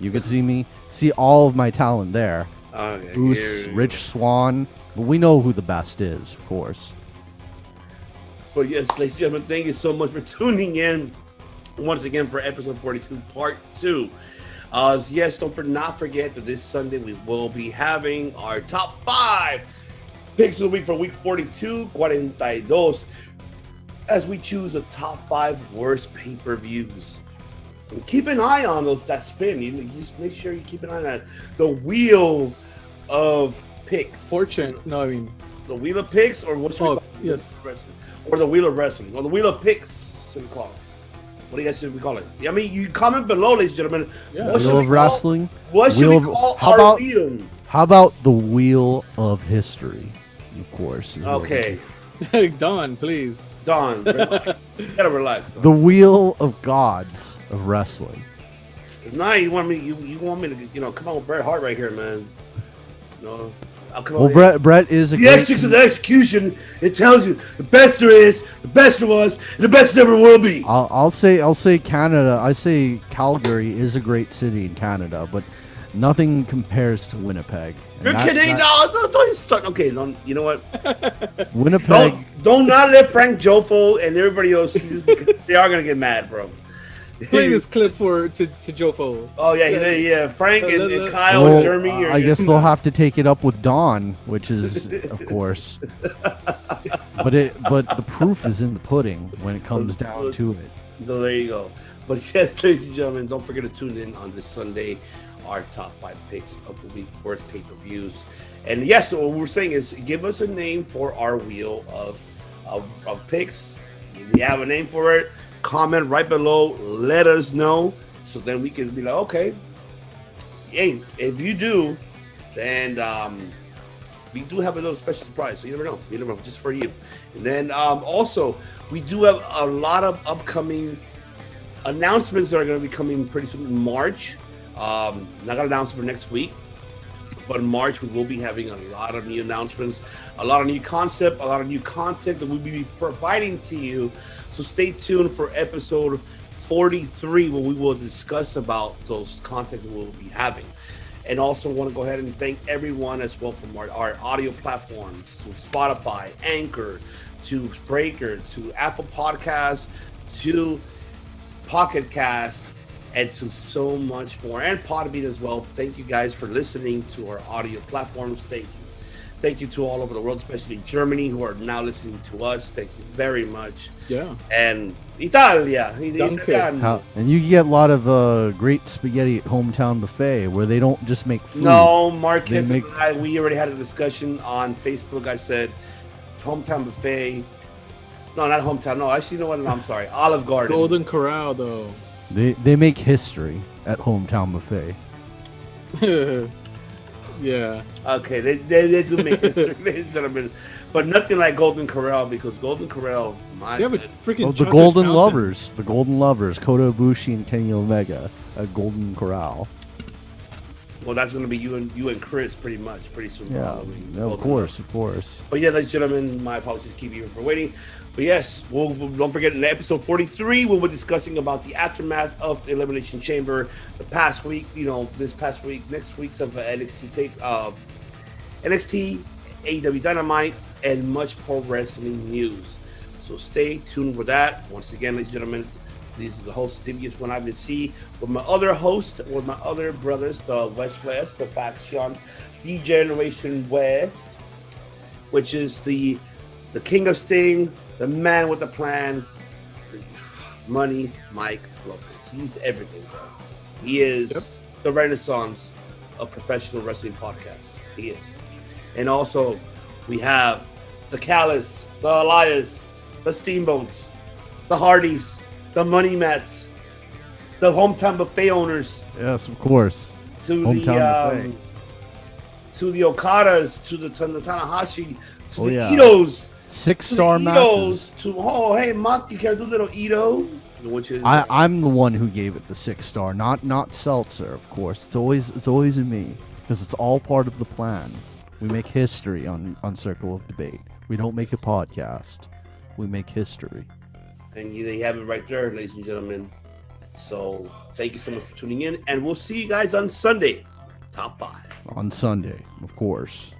You can see me see all of my talent there. okay, here- Rich Swann. But we know who the best is, of course. But yes, ladies and gentlemen, thank you so much for tuning in once again for episode 42, part two. Uh, yes, don't for not forget that this Sunday we will be having our top five picks of the week for week 42, 42, as we choose the top five worst pay per views. Keep an eye on those that spin. You just make sure you keep an eye on that. The wheel of picks. Fortune. No, I mean, The wheel of picks, or what's Oh, yes. wrestling, or the wheel of wrestling, or the wheel of picks. Should we call it? What do you guys should we call it? I mean, you comment below, ladies and gentlemen. Yeah. What should Wheel of Wrestling. What should Wheel we of- how our about- wheel? How about the Wheel of History? Of course. is what Okay, Don, please. Don, relax. You gotta relax. Don. The Wheel of Gods of Wrestling. Nah, you want me? You, you want me to? You know, come on, with Bret Hart right here, man. No, I'll come Well, on. Bret Bret is a the great. of the execution. It tells you the best there is, the best there was, and the best ever will be. I'll, I'll say I'll say Canada. I say Calgary is a great city in Canada, but nothing compares to Winnipeg. You're that- kidding? that- no, don't, don't you start. Okay, don't, you know what? Winnipeg. Don't, don't not let Frank Jofo and everybody else see this because they are gonna get mad, bro. Play this clip for to, to Jofo. Oh yeah, yeah, yeah. Frank and, and Kyle Well, and Jeremy. Are I guess they'll have to take it up with Don, which is, of course. but it, but the proof is in the pudding when it comes down to it. So there you go. But yes, ladies and gentlemen, don't forget to tune in on this Sunday. Our top five picks of the week, worst pay per views. And yes, what we're saying is give us a name for our wheel of, of, of picks. If you have a name for it, comment right below. Let us know. So then we can be like, okay, hey, if you do, then um, we do have a little special surprise. So you never know. You never know, just for you. And then um, also, we do have a lot of upcoming announcements that are going to be coming pretty soon in March. Um, not to announce for next week, but in March we will be having a lot of new announcements, a lot of new concept, a lot of new content that we'll be providing to you. So stay tuned for episode 43 where we will discuss about those content we'll be having. And also want to go ahead and thank everyone as well from our, our audio platforms to Spotify, Anchor, to Breaker, to Apple Podcasts, to Pocket Cast, and to so much more, and Podbean as well. Thank you guys for listening to our audio platforms. Thank you. Thank you to all over the world, especially Germany, who are now listening to us. Thank you very much. Yeah. And Italia. Danke. How, and you get a lot of uh, great spaghetti at Hometown Buffet where they don't just make food. No, They Marcus make- and I, we already had a discussion on Facebook. I said, hometown buffet. No, not hometown. No, actually, you know what? No, I'm sorry. Olive Garden. Golden Corral though. They they make history at Hometown Buffet. yeah. Okay, they, they, they do make history, ladies and gentlemen. But nothing like Golden Corral because Golden Corral, my They have a goodness. freaking Oh, the Golden fountain. Lovers, the Golden Lovers, Kota Ibushi and Kenny Omega at Golden Corral. Well, that's going to be you and you and Chris pretty much pretty soon. for Yeah, Halloween. no, of Golden course, of course. But yeah, ladies and gentlemen, my apologies to keep you for waiting. But yes, we'll, we'll- don't forget in episode 43, we'll be discussing about the aftermath of the Elimination Chamber. The past week, you know, this past week, next week's of uh, NXT tape, uh, NXT, AEW Dynamite, and much pro wrestling news. So stay tuned for that. Once again, ladies and gentlemen, this is the host Devious One I've C with my other host, with my other brothers, the West West, the faction, D Generation West, which is the the king of Sting, the man with the plan, money, Mike Lopez. He's everything, bro. He is the renaissance of professional wrestling podcasts. He is. And also, we have the Callis, the Elias, the Steamboats, the Hardys, the Money Mats, the hometown buffet owners, Yes, of course. to Hometown the buffet. um, to the Okadas, to the, to the Tanahashi, to Oh, the yeah. Itos, Six star matches. To oh hey Mark, you care to do little Ito, I, I'm the one who gave it the six star, not not Seltzer, of course. It's always it's always in me because it's all part of the plan. We make history on on Circle of Debate. We don't make a podcast. We make history. and you, they have it right there, ladies and gentlemen. So thank you so much for tuning in, and we'll see you guys on Sunday. Top five. On Sunday, of course.